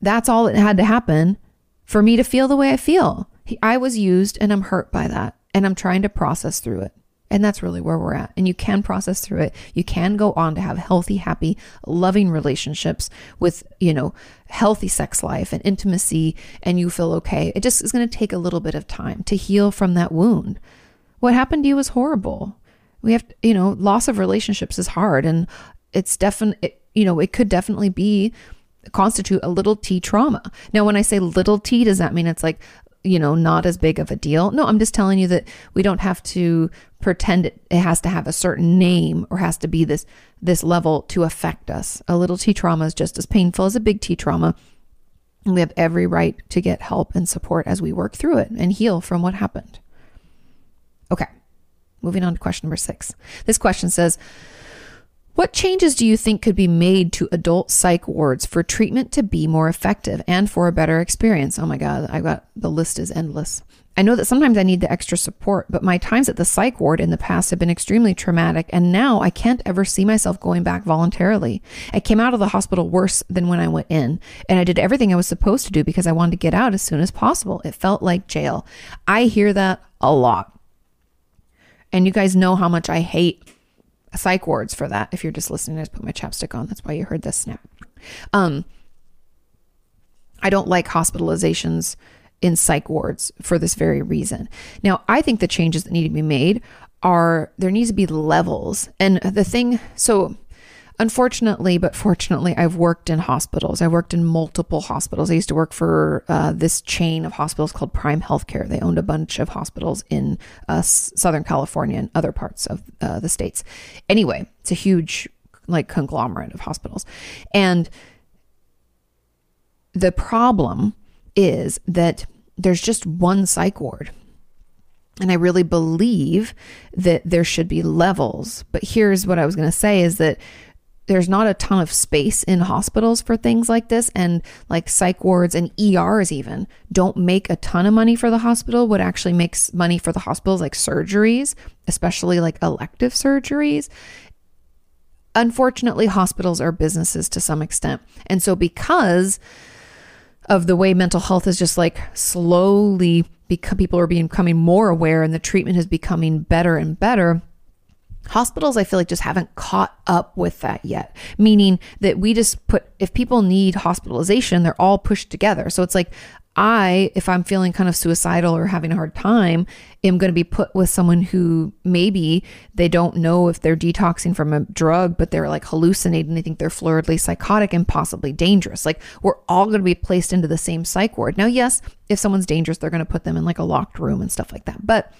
That's all that had to happen for me to feel the way I feel. I was used, and I'm hurt by that, and I'm trying to process through it. And that's really where we're at. And you can process through it. You can go on to have healthy, happy, loving relationships with, you know, healthy sex life and intimacy, and you feel okay. It just is going to take a little bit of time to heal from that wound. What happened to you was horrible. We have, you know, loss of relationships is hard. And it's definitely, you know, it could definitely be constitute a little t trauma. Now, when I say little t, does that mean it's like you know, not as big of a deal. No, I'm just telling you that we don't have to pretend it, it has to have a certain name or has to be this this level to affect us. A little T trauma is just as painful as a big T trauma. We have every right to get help and support as we work through it and heal from what happened. Okay. Moving on to question number 6. This question says, what changes do you think could be made to adult psych wards for treatment to be more effective and for a better experience? Oh my God, I got the list is endless. I know that sometimes I need the extra support, but my times at the psych ward in the past have been extremely traumatic, and now I can't ever see myself going back voluntarily. I came out of the hospital worse than when I went in, and I did everything I was supposed to do because I wanted to get out as soon as possible. It felt like jail. I hear that a lot. And you guys know how much I hate psych wards for that. If you're just listening, I just put my chapstick on. That's why you heard this snap. Um, I don't like hospitalizations in psych wards for this very reason. Now, I think the changes that need to be made are there needs to be levels. And the thing, so Unfortunately, but fortunately, I've worked in hospitals. I worked in multiple hospitals. I used to work for uh, this chain of hospitals called Prime Healthcare. They owned a bunch of hospitals in uh, Southern California and other parts of uh, the states. Anyway, it's a huge like conglomerate of hospitals. And the problem is that there's just one psych ward. And I really believe that there should be levels. But here's what I was going to say is that there's not a ton of space in hospitals for things like this and like psych wards and ERs even don't make a ton of money for the hospital. What actually makes money for the hospitals like surgeries especially like elective surgeries unfortunately hospitals are businesses to some extent. And so because of the way mental health is just like slowly because people are becoming more aware and the treatment is becoming better and better Hospitals, I feel like, just haven't caught up with that yet. Meaning that we just put, if people need hospitalization, they're all pushed together. So it's like, I, if I'm feeling kind of suicidal or having a hard time, am going to be put with someone who maybe they don't know if they're detoxing from a drug, but they're like hallucinating. They think they're floridly psychotic and possibly dangerous. Like we're all going to be placed into the same psych ward. Now, yes, if someone's dangerous, they're going to put them in like a locked room and stuff like that. But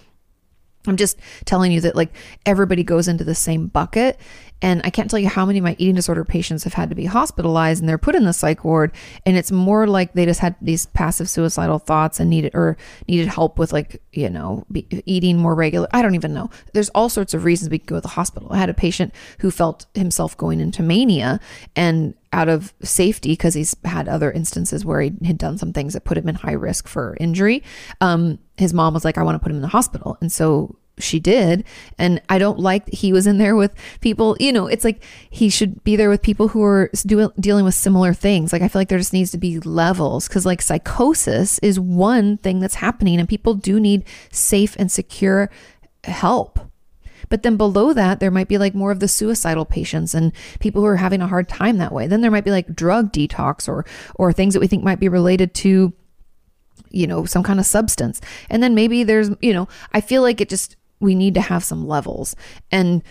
I'm just telling you that like everybody goes into the same bucket. And I can't tell you how many of my eating disorder patients have had to be hospitalized and they're put in the psych ward. And it's more like they just had these passive suicidal thoughts and needed or needed help with like, you know, be, eating more regular. I don't even know. There's all sorts of reasons we could go to the hospital. I had a patient who felt himself going into mania and out of safety because he's had other instances where he had done some things that put him in high risk for injury. Um, his mom was like, I want to put him in the hospital. And so she did. And I don't like he was in there with people, you know, it's like he should be there with people who are do, dealing with similar things. Like I feel like there just needs to be levels because like psychosis is one thing that's happening and people do need safe and secure help. But then below that, there might be like more of the suicidal patients and people who are having a hard time that way. Then there might be like drug detox or or things that we think might be related to you know some kind of substance. And then maybe there's, you know, I feel like it just we need to have some levels. And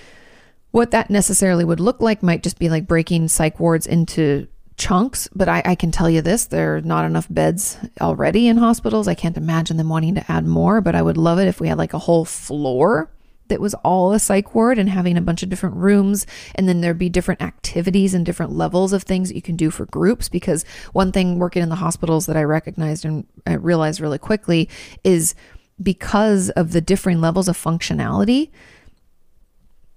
what that necessarily would look like might just be like breaking psych wards into chunks, but I, I, can tell you this there are not enough beds already in hospitals. I can't imagine them wanting to add more, but I would love it if we had like a whole floor that was all a psych ward and having a bunch of different rooms. And then there'd be different activities and different levels of things that you can do for groups. Because one thing working in the hospitals that I recognized and I realized really quickly is because of the differing levels of functionality,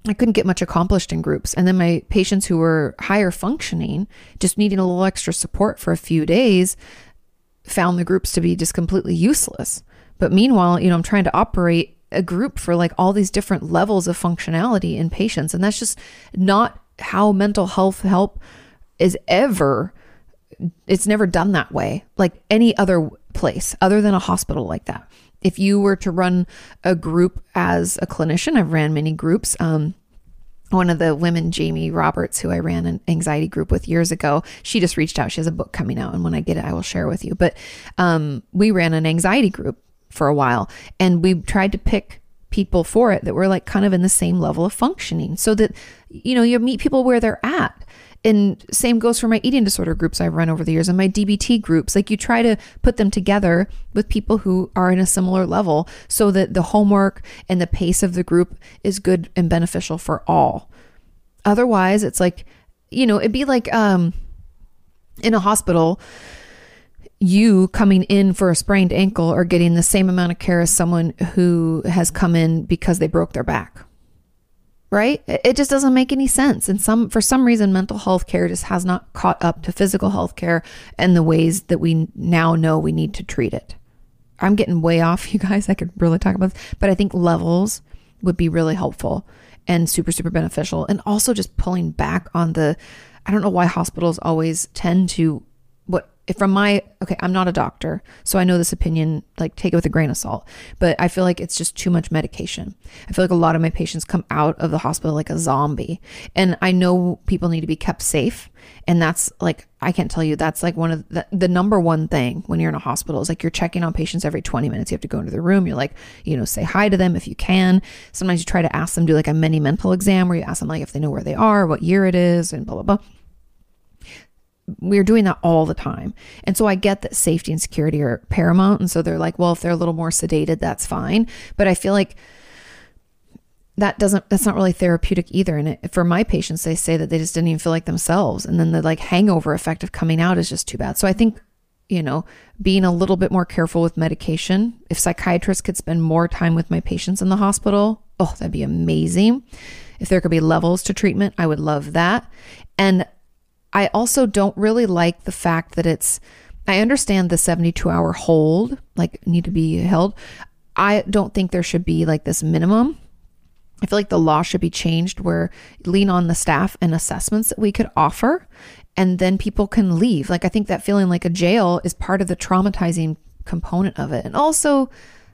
I couldn't get much accomplished in groups. And then my patients who were higher functioning, just needing a little extra support for a few days, found the groups to be just completely useless. But meanwhile, you know, I'm trying to operate a group for like all these different levels of functionality in patients. And that's just not how mental health help is ever it's never done that way like any other place other than a hospital like that if you were to run a group as a clinician, I've ran many groups. Um, one of the women, Jamie Roberts, who I ran an anxiety group with years ago, she just reached out. She has a book coming out, and when I get it, I will share with you. But um, we ran an anxiety group for a while, and we tried to pick people for it that were like kind of in the same level of functioning so that you know you meet people where they're at and same goes for my eating disorder groups I've run over the years and my DBT groups. Like you try to put them together with people who are in a similar level so that the homework and the pace of the group is good and beneficial for all. Otherwise, it's like, you know, it'd be like um in a hospital you coming in for a sprained ankle are getting the same amount of care as someone who has come in because they broke their back right? It just doesn't make any sense. And some for some reason mental health care just has not caught up to physical health care and the ways that we now know we need to treat it. I'm getting way off, you guys. I could really talk about this, but I think levels would be really helpful and super super beneficial and also just pulling back on the I don't know why hospitals always tend to what from my okay i'm not a doctor so i know this opinion like take it with a grain of salt. But i feel like it's just too much medication. I feel like a lot of my patients come out of the hospital like a zombie. And i know people need to be kept safe. And that's like i can't tell you that's like one of the, the number one thing when you're in a hospital is like you're checking on patients every 20 minutes. You have to go into the room. You're like you know say hi to them if you can. Sometimes you try to ask them do like a mini mental exam where you ask them like if they know where they are what year it is and blah blah blah we're doing that all the time. And so I get that safety and security are paramount. And so they're like, well, if they're a little more sedated, that's fine. But I feel like that doesn't, that's not really therapeutic either. And it, for my patients, they say that they just didn't even feel like themselves. And then the like hangover effect of coming out is just too bad. So I think, you know, being a little bit more careful with medication. If psychiatrists could spend more time with my patients in the hospital, oh, that'd be amazing. If there could be levels to treatment, I would love that. And I also don't really like the fact that it's, I understand the 72 hour hold, like need to be held. I don't think there should be like this minimum. I feel like the law should be changed where lean on the staff and assessments that we could offer and then people can leave. Like I think that feeling like a jail is part of the traumatizing component of it. And also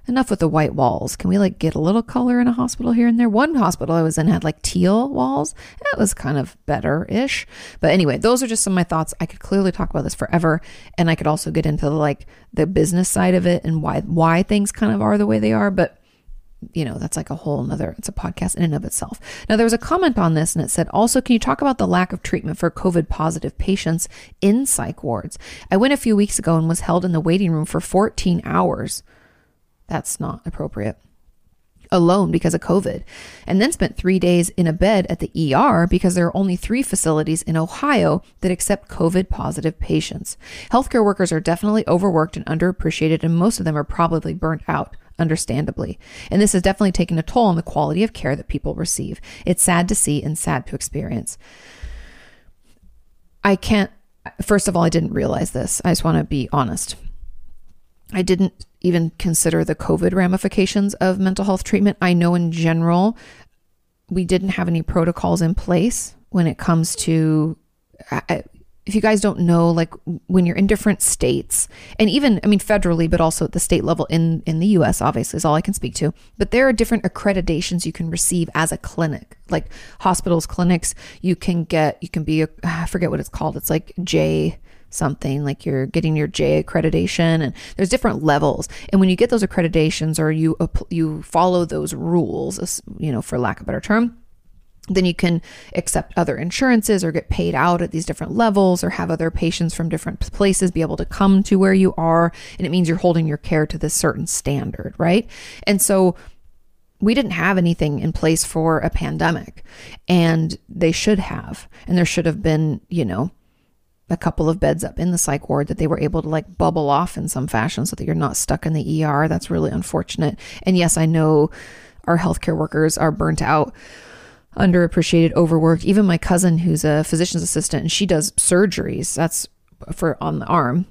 enough with the white walls. Can we like get a little color in a hospital here and there? One hospital I was in had like teal walls. That was kind of better ish. But anyway, those are just some of my thoughts. I could clearly talk about this forever. And I could also get into like the business side of it and why why things kind of are the way they are. But you know, that's like a whole nother, it's a podcast in and of itself. Now, there was a comment on this and it said, also, can you talk about the lack of treatment for COVID positive patients in psych wards? I went a few weeks ago and was held in the waiting room for 14 hours. That's not appropriate. Alone because of COVID, and then spent three days in a bed at the ER because there are only three facilities in Ohio that accept COVID positive patients. Healthcare workers are definitely overworked and underappreciated, and most of them are probably burnt out understandably. And this has definitely taken a toll on the quality of care that people receive. It's sad to see and sad to experience. I can't, first of all, I didn't realize this. I just want to be honest. I didn't even consider the COVID ramifications of mental health treatment. I know in general, we didn't have any protocols in place when it comes to if you guys don't know like when you're in different states and even i mean federally but also at the state level in in the us obviously is all i can speak to. But there are different accreditations you can receive as a clinic like hospitals clinics. You can get you can be a i forget what it's called. It's like j something like you're getting your J accreditation and there's different levels and when you get those accreditations or you you follow those rules you know for lack of a better term then you can accept other insurances or get paid out at these different levels or have other patients from different places be able to come to where you are. And it means you're holding your care to this certain standard, right? And so we didn't have anything in place for a pandemic, and they should have. And there should have been, you know, a couple of beds up in the psych ward that they were able to like bubble off in some fashion so that you're not stuck in the ER. That's really unfortunate. And yes, I know our healthcare workers are burnt out underappreciated, overworked. Even my cousin, who's a physician's assistant, and she does surgeries. That's for on the arm.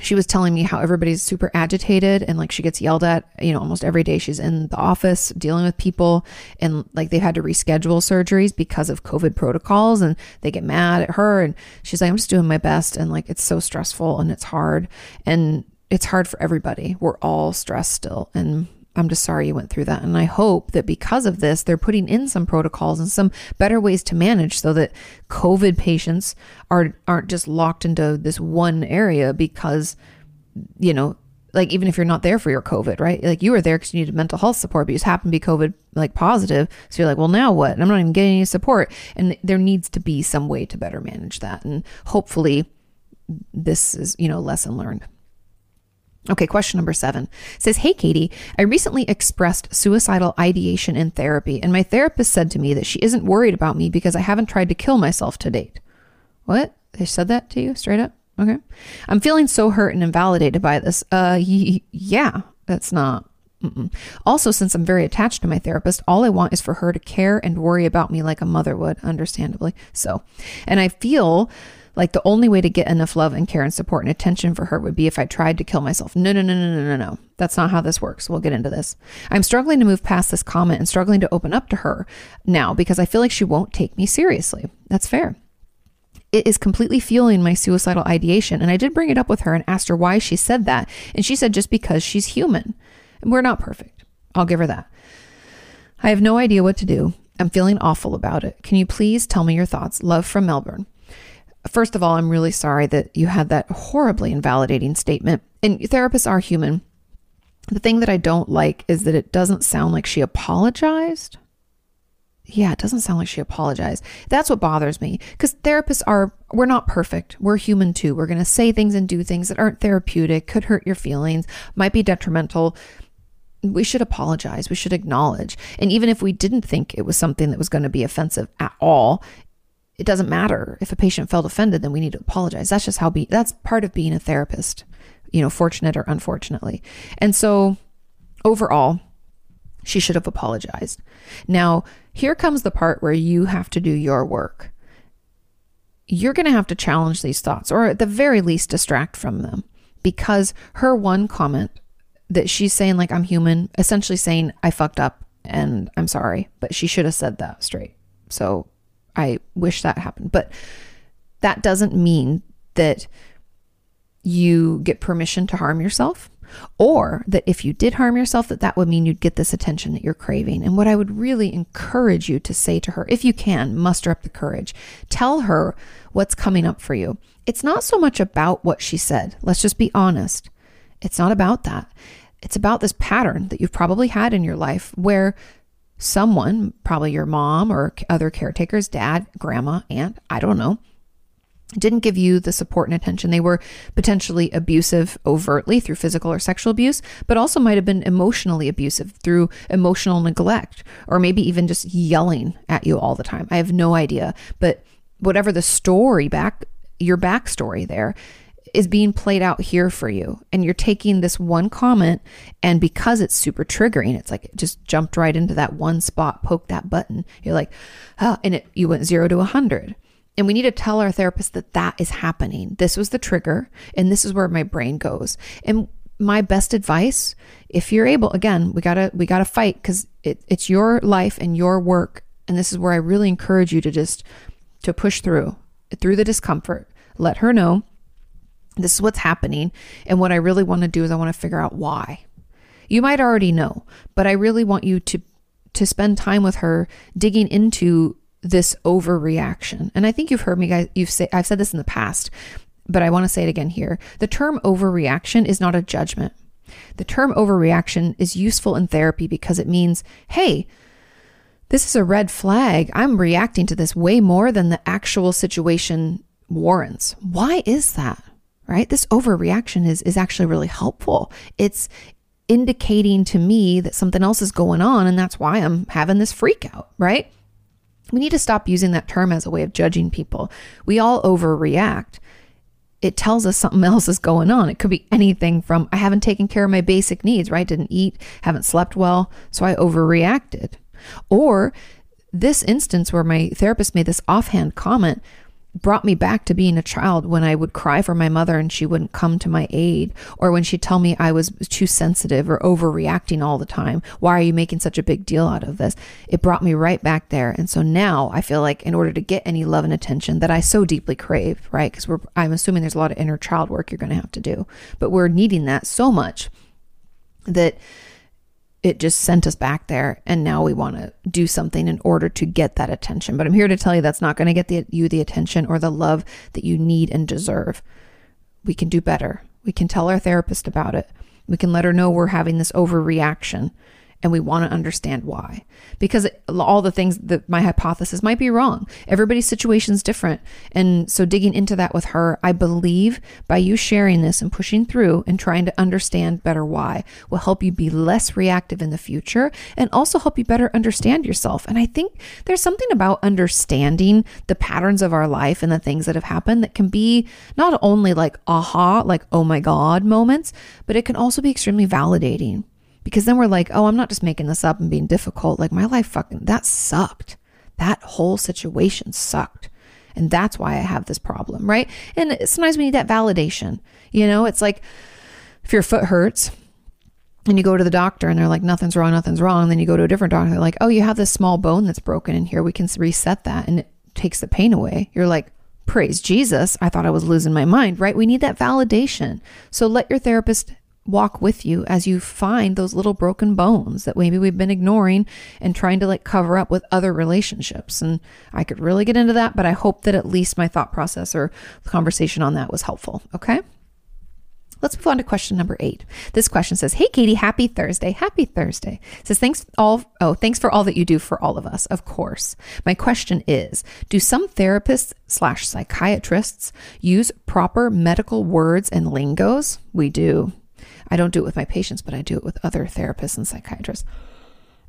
She was telling me how everybody's super agitated and like she gets yelled at, you know, almost every day she's in the office dealing with people. And like they've had to reschedule surgeries because of COVID protocols and they get mad at her. And she's like, I'm just doing my best. And like it's so stressful and it's hard. And it's hard for everybody. We're all stressed still. And I'm just sorry you went through that. And I hope that because of this, they're putting in some protocols and some better ways to manage so that COVID patients are aren't just locked into this one area because, you know, like even if you're not there for your COVID, right? Like you were there because you needed mental health support, but you just happen to be COVID like positive. So you're like, well, now what? And I'm not even getting any support. And there needs to be some way to better manage that. And hopefully this is, you know, lesson learned. Okay, question number seven says, Hey, Kati, I recently expressed suicidal ideation in therapy, and my therapist said to me that she isn't worried about me because I haven't tried to kill myself to date. What? They said that to you straight up? Okay. I'm feeling so hurt and invalidated by this. Uh, y- yeah, that's not. Mm-mm. Also, since I'm very attached to my therapist, all I want is for her to care and worry about me like a mother would, understandably. So, and I feel like the only way to get enough love and care and support and attention for her would be if I tried to kill myself. No, no, no, no, no, no, no. That's not how this works. We'll get into this. I'm struggling to move past this comment and struggling to open up to her now because I feel like she won't take me seriously. That's fair. It is completely fueling my suicidal ideation. And I did bring it up with her and asked her why she said that. And she said just because she's human. We're not perfect. I'll give her that. I have no idea what to do. I'm feeling awful about it. Can you please tell me your thoughts? Love from Melbourne. First of all, I'm really sorry that you had that horribly invalidating statement. And therapists are human. The thing that I don't like is that it doesn't sound like she apologized. Yeah, it doesn't sound like she apologized. That's what bothers me because therapists are, we're not perfect. We're human too. We're going to say things and do things that aren't therapeutic, could hurt your feelings, might be detrimental. We should apologize. We should acknowledge. And even if we didn't think it was something that was going to be offensive at all, it doesn't matter if a patient felt offended then we need to apologize. That's just how be that's part of being a therapist you know fortunate or unfortunately. And so overall she should have apologized. Now here comes the part where you have to do your work. You're going to have to challenge these thoughts or at the very least distract from them because her one comment that she's saying like i'm human essentially saying i fucked up and i'm sorry but she should have said that straight. So I wish that happened. But that doesn't mean that you get permission to harm yourself or that if you did harm yourself that that would mean you'd get this attention that you're craving. And what i would really encourage you to say to her if you can muster up the courage. Tell her what's coming up for you. It's not so much about what she said. Let's just be honest. It's not about that. It's about this pattern that you've probably had in your life where someone, probably your mom or other caretakers, dad, grandma, aunt, I don't know, didn't give you the support and attention. They were potentially abusive overtly through physical or sexual abuse, but also might have been emotionally abusive through emotional neglect or maybe even just yelling at you all the time. I have no idea. But whatever the story back, your backstory there, is being played out here for you. And you're taking this one comment, and because it's super triggering, it's like it just jumped right into that one spot, poked that button. You're like, oh, and it, you went zero to a 100. And we need to tell our therapist that that is happening. This was the trigger, and this is where my brain goes. And my best advice, if you're able, again, we gotta we gotta fight because it, it's your life and your work, and this is where I really encourage you to just to push through through the discomfort. Let her know this is what's happening, and what I really want to do is I want to figure out why. You might already know, but I really want you to to spend time with her digging into this overreaction. And I think you've heard me guys you've say I've said this in the past, but I want to say it again here. The term overreaction is not a judgment. The term overreaction is useful in therapy because it means, hey, this is a red flag. I'm reacting to this way more than the actual situation warrants. Why is that? Right? This overreaction is is actually really helpful. It's indicating to me that something else is going on and that's why I'm having this freak out, right? We need to stop using that term as a way of judging people. We all overreact. It tells us something else is going on. It could be anything from I haven't taken care of my basic needs, right? Didn't eat, haven't slept well, so I overreacted. Or this instance where my therapist made this offhand comment brought me back to being a child when I would cry for my mother and she wouldn't come to my aid, or when she'd tell me I was too sensitive or overreacting all the time. Why are you making such a big deal out of this? It brought me right back there. And so now I feel like in order to get any love and attention that I so deeply crave, right? Because we're I'm assuming there's a lot of inner child work you're gonna have to do. But we're needing that so much that it just sent us back there and now we want to do something in order to get that attention. But i'm here to tell you that's not going to get the, you the attention or the love that you need and deserve. We can do better. We can tell our therapist about it. We can let her know we're having this overreaction and we want to understand why. Because all the things that my hypothesis might be wrong. Everybody's situation is different. And so digging into that with her i believe by you sharing this and pushing through and trying to understand better why will help you be less reactive in the future and also help you better understand yourself. And i think there's something about understanding the patterns of our life and the things that have happened that can be not only like aha like oh my god moments but it can also be extremely validating because then we're like, oh, I'm not just making this up and being difficult. Like my life fucking, that sucked. That whole situation sucked. And that's why I have this problem, right? And sometimes we need that validation. You know, it's like if your foot hurts and you go to the doctor and they're like, nothing's wrong, nothing's wrong. And then you go to a different doctor, they're like, oh, you have this small bone that's broken in here. We can reset that and it takes the pain away. You're like, praise Jesus. I thought I was losing my mind, right? We need that validation. So let your therapist walk with you as you find those little broken bones that maybe we've been ignoring and trying to like cover up with other relationships. And I could really get into that, but I hope that at least my thought process or conversation on that was helpful. Okay. Let's move on to question number eight. This question says, Hey Kati, happy Thursday. Happy Thursday. It says, thanks all oh, thanks for all that you do for all of us. Of course. My question is, do some therapists slash psychiatrists use proper medical words and lingos? We do. I don't do it with my patients, but I do it with other therapists and psychiatrists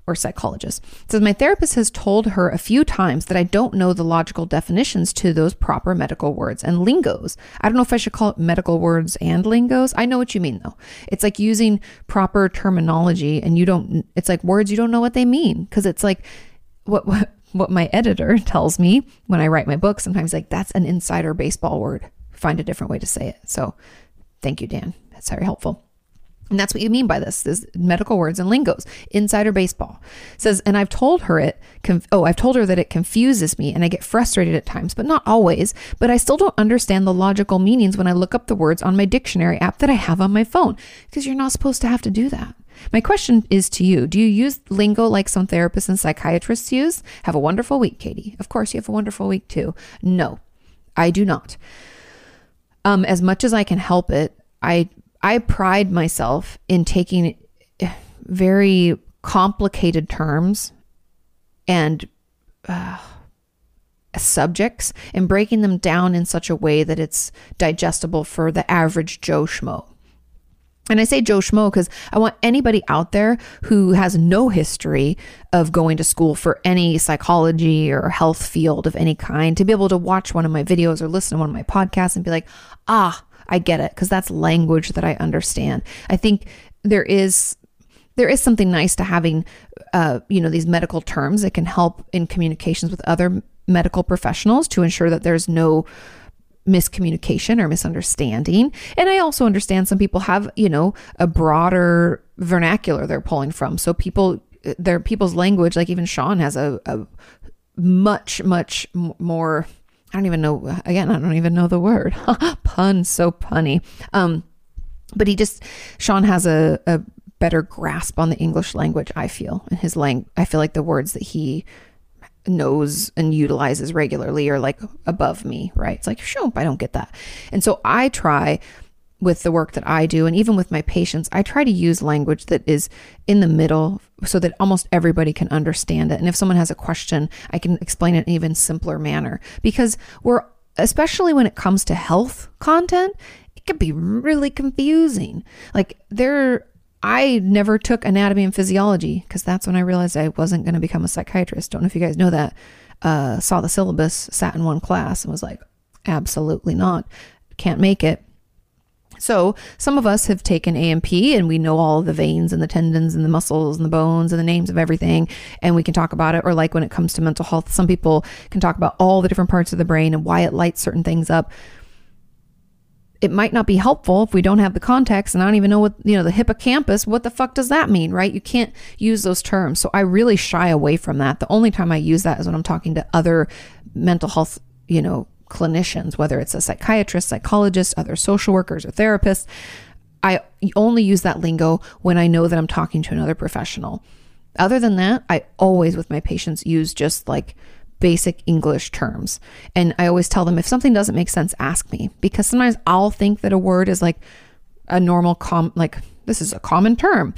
or psychologists. It says my therapist has told her a few times that I don't know the logical definitions to those proper medical words and lingos. I don't know if I should call it medical words and lingos. I know what you mean though. It's like using proper terminology and you don't it's like words you don't know what they mean because it's like what what what my editor tells me when I write my book sometimes like that's an insider baseball word. Find a different way to say it. So, thank you Dan. That's very helpful. And that's what you mean by this, is medical words and lingos. Insider baseball says, and I've told her it, oh, I've told her that it confuses me and I get frustrated at times, but not always. But I still don't understand the logical meanings when I look up the words on my dictionary app that I have on my phone, because you're not supposed to have to do that. My question is to you Do you use lingo like some therapists and psychiatrists use? Have a wonderful week, Kati. Of course, you have a wonderful week too. No, I do not. Um, as much as I can help it, I I pride myself in taking very complicated terms and uh, subjects and breaking them down in such a way that it's digestible for the average Joe Schmo. And I say Joe Schmo because I want anybody out there who has no history of going to school for any psychology or health field of any kind to be able to watch one of my videos or listen to one of my podcasts and be like, ah, I get it because that's language that I understand. I think there is there is something nice to having uh, you know these medical terms that can help in communications with other medical professionals to ensure that there's no miscommunication or misunderstanding. And I also understand some people have, you know, a broader vernacular they're pulling from. So people, their people's language, like even Sean has a, a much, much more. I don't even know. Again, I don't even know the word. Pun, so punny. Um, but he just Sean has a, a better grasp on the English language. I feel and his lang. I feel like the words that he knows and utilizes regularly are like above me, right? It's like, sure, I don't get that. And so I try with the work that I do and even with my patients, I try to use language that is in the middle so that almost everybody can understand it. And if someone has a question, I can explain it in an even simpler manner because we're especially when it comes to health content, it can be really confusing. Like there I never took anatomy and physiology because that's when I realized I wasn't going to become a psychiatrist. Don't know if you guys know that. Uh, saw the syllabus, sat in one class, and was like, absolutely not. Can't make it. So, some of us have taken A&P and we know all the veins and the tendons and the muscles and the bones and the names of everything, and we can talk about it. Or, like when it comes to mental health, some people can talk about all the different parts of the brain and why it lights certain things up it might not be helpful if we don't have the context and I don't even know what, you know, the hippocampus, what the fuck does that mean, right? You can't use those terms. So I really shy away from that. The only time I use that is when I'm talking to other mental health, you know, clinicians, whether it's a psychiatrist, psychologist, other social workers or therapists. I only use that lingo when I know that I'm talking to another professional. Other than that, I always with my patients use just like basic English terms. And I always tell them if something doesn't make sense, ask me because sometimes I'll think that a word is like a normal com like this is a common term.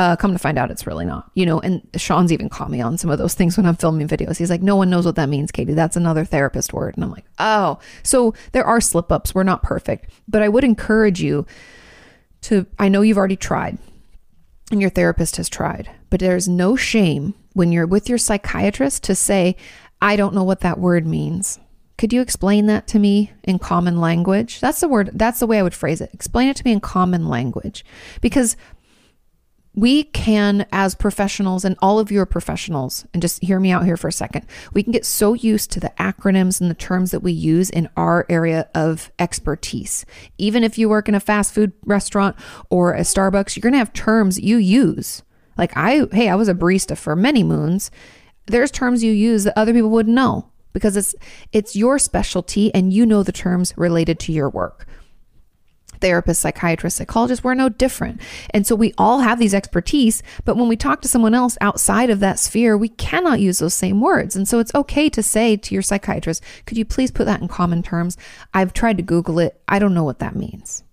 Uh, come to find out it's really not, you know. And Sean's even caught me on some of those things when I'm filming videos. He's like, no one knows what that means, Kati. That's another therapist word. And I'm like, oh, so there are slip ups. We're not perfect, but I would encourage you to, I know you've already tried and your therapist has tried, but there's no shame when you're with your psychiatrist to say, I don't know what that word means. Could you explain that to me in common language? That's the word, that's the way I would phrase it. Explain it to me in common language. Because we can, as professionals, and all of you are professionals, and just hear me out here for a second, we can get so used to the acronyms and the terms that we use in our area of expertise. Even if you work in a fast food restaurant or a Starbucks, you're going to have terms you use. Like I, hey, I was a barista for many moons there's terms you use that other people wouldn't know because it's it's your specialty and you know the terms related to your work therapists, psychiatrists, psychologists, we're no different. And so we all have these expertise, but when we talk to someone else outside of that sphere, we cannot use those same words. And so it's okay to say to your psychiatrist, could you please put that in common terms? I've tried to Google it. I don't know what that means.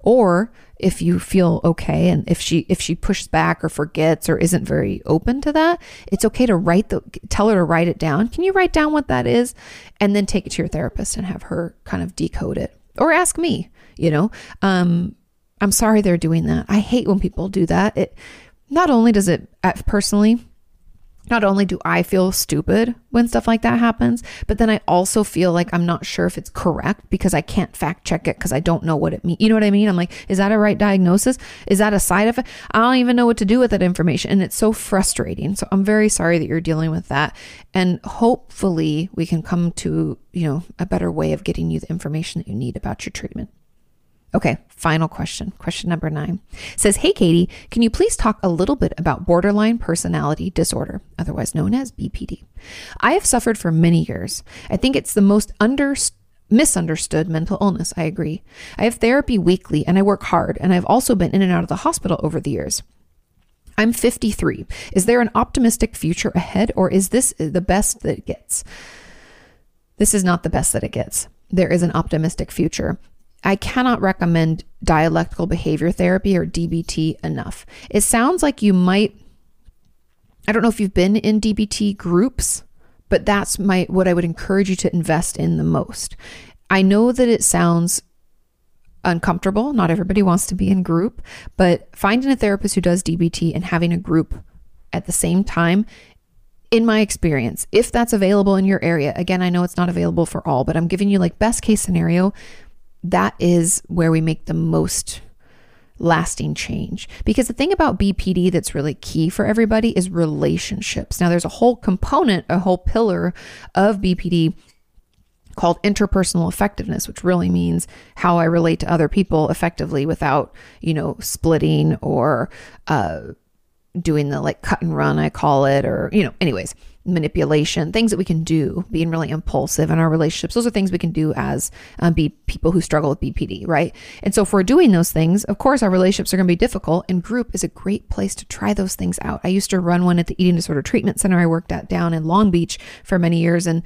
Or if you feel okay and if she if she pushes back or forgets or isn't very open to that it's okay to write the tell her to write it down can you write down what that is and then take it to your therapist and have her kind of decode it or ask me you know um i'm sorry they're doing that i hate when people do that it not only does it personally not only do I feel stupid when stuff like that happens, but then I also feel like I'm not sure if it's correct because I can't fact check it because I don't know what it means. You know what I mean? I'm like, is that a right diagnosis? Is that a side effect? I don't even know what to do with that information. And it's so frustrating. So I'm very sorry that you're dealing with that. And hopefully we can come to, you know, a better way of getting you the information that you need about your treatment. Okay, final question. Question number nine says, Hey, Kati, can you please talk a little bit about borderline personality disorder, otherwise known as BPD? I have suffered for many years. I think it's the most under, misunderstood mental illness. I agree. I have therapy weekly and I work hard, and I've also been in and out of the hospital over the years. I'm 53. Is there an optimistic future ahead, or is this the best that it gets? This is not the best that it gets. There is an optimistic future. I cannot recommend dialectical behavior therapy or DBT enough. It sounds like you might I don't know if you've been in DBT groups, but that's my what I would encourage you to invest in the most. I know that it sounds uncomfortable. Not everybody wants to be in group, but finding a therapist who does DBT and having a group at the same time in my experience, if that's available in your area, again, I know it's not available for all, but I'm giving you like best case scenario, that is where we make the most lasting change. Because the thing about BPD that's really key for everybody is relationships. Now, there's a whole component, a whole pillar of BPD called interpersonal effectiveness, which really means how I relate to other people effectively without, you know, splitting or uh, doing the like cut and run, I call it, or, you know, anyways, manipulation, things that we can do, being really impulsive in our relationships. Those are things we can do as um, be people who struggle with BPD, right? And so if we're doing those things, of course, our relationships are going to be difficult, and group is a great place to try those things out. I used to run one at the Eating Disorder Treatment Center I worked at down in Long Beach for many years, and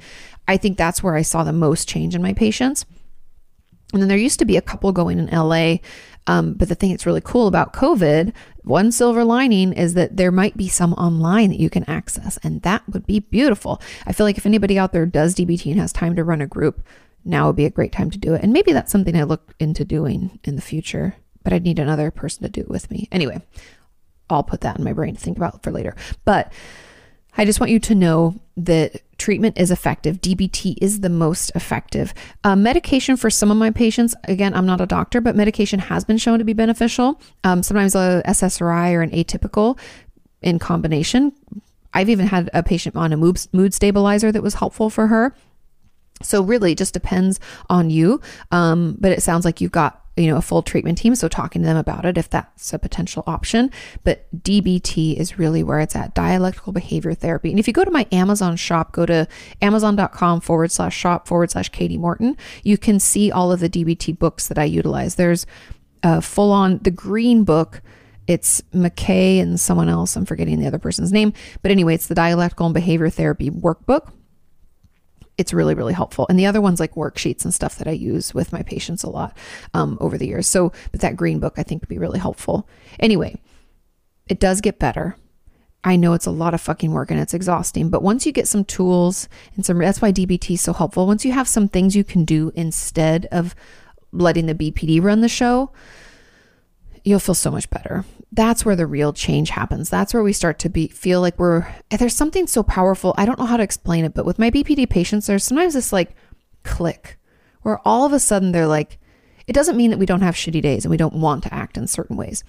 I think that's where I saw the most change in my patients. And then there used to be a couple going in LA. Um, but the thing that's really cool about COVID, one silver lining is that there might be some online that you can access, and that would be beautiful. I feel like if anybody out there does DBT and has time to run a group, now would be a great time to do it. And maybe that's something I look into doing in the future, but I'd need another person to do it with me. Anyway, I'll put that in my brain to think about for later. But I just want you to know that treatment is effective. DBT is the most effective. Uh, medication for some of my patients, again, I'm not a doctor, but medication has been shown to be beneficial. Um, sometimes a SSRI or an atypical in combination. I've even had a patient on a mood, mood stabilizer that was helpful for her. So really, it just depends on you. Um, but it sounds like you've got you know a full treatment team so talking to them about it if that's a potential option. But dbt is really where it's at dialectical behavior therapy. And if you go to my amazon shop go to amazon.com forward slash shop forward slash kati morton you can see all of the dbt books that i utilize. There's a full on the green book it's mckay and someone else i'm forgetting the other person's name. But anyway it's the dialectical and behavior therapy workbook it's really really helpful. And the other ones like worksheets and stuff that i use with my patients a lot um, over the years. So but that green book i think would be really helpful. Anyway it does get better. I know it's a lot of fucking work and it's exhausting but once you get some tools and some that's why dbt is so helpful. Once you have some things you can do instead of letting the bpd run the show you'll feel so much better that's where the real change happens. That's where we start to be feel like we're there's something so powerful. I don't know how to explain it, but with my BPD patients, there's sometimes this like click where all of a sudden they're like, it doesn't mean that we don't have shitty days and we don't want to act in certain ways.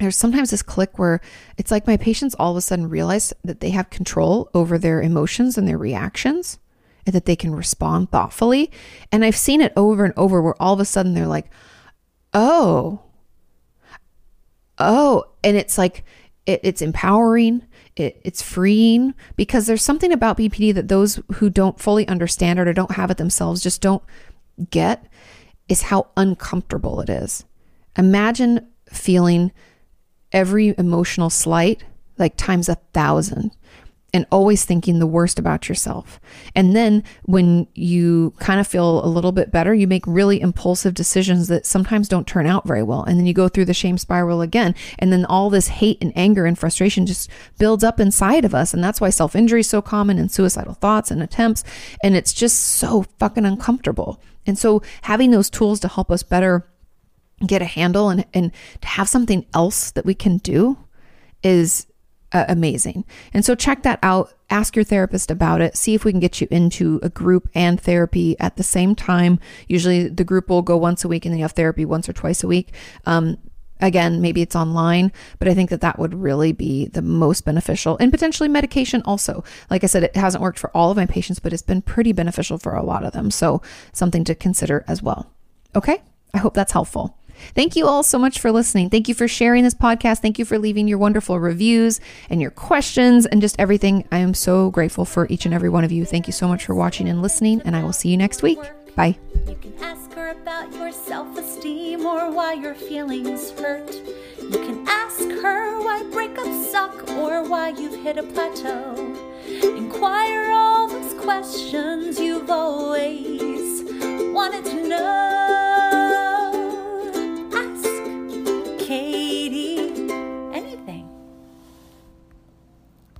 There's sometimes this click where it's like my patients all of a sudden realize that they have control over their emotions and their reactions and that they can respond thoughtfully. And I've seen it over and over where all of a sudden they're like, oh, oh, and it's like it, it's empowering, it, it's freeing because there's something about BPD that those who don't fully understand it or don't have it themselves just don't get is how uncomfortable it is. Imagine feeling every emotional slight like times a thousand and always thinking the worst about yourself. And then when you kind of feel a little bit better, you make really impulsive decisions that sometimes don't turn out very well. And then you go through the shame spiral again. And then all this hate and anger and frustration just builds up inside of us. And that's why self injury is so common and suicidal thoughts and attempts. And it's just so fucking uncomfortable. And so having those tools to help us better get a handle and, and to have something else that we can do is uh, amazing. And so check that out. Ask your therapist about it. See if we can get you into a group and therapy at the same time. Usually the group will go once a week and then you have therapy once or twice a week. Um, again, maybe it's online, but I think that that would really be the most beneficial and potentially medication also. Like I said, it hasn't worked for all of my patients, but it's been pretty beneficial for a lot of them. So something to consider as well. Okay. I hope that's helpful. Thank you all so much for listening. Thank you for sharing this podcast. Thank you for leaving your wonderful reviews and your questions and just everything. I am so grateful for each and every one of you. Thank you so much for watching and listening, and I will see you next week. Bye. You can ask her about your self esteem or why your feelings hurt. You can ask her why breakups suck or why you've hit a plateau. Inquire all those questions you've always wanted to know. Kati.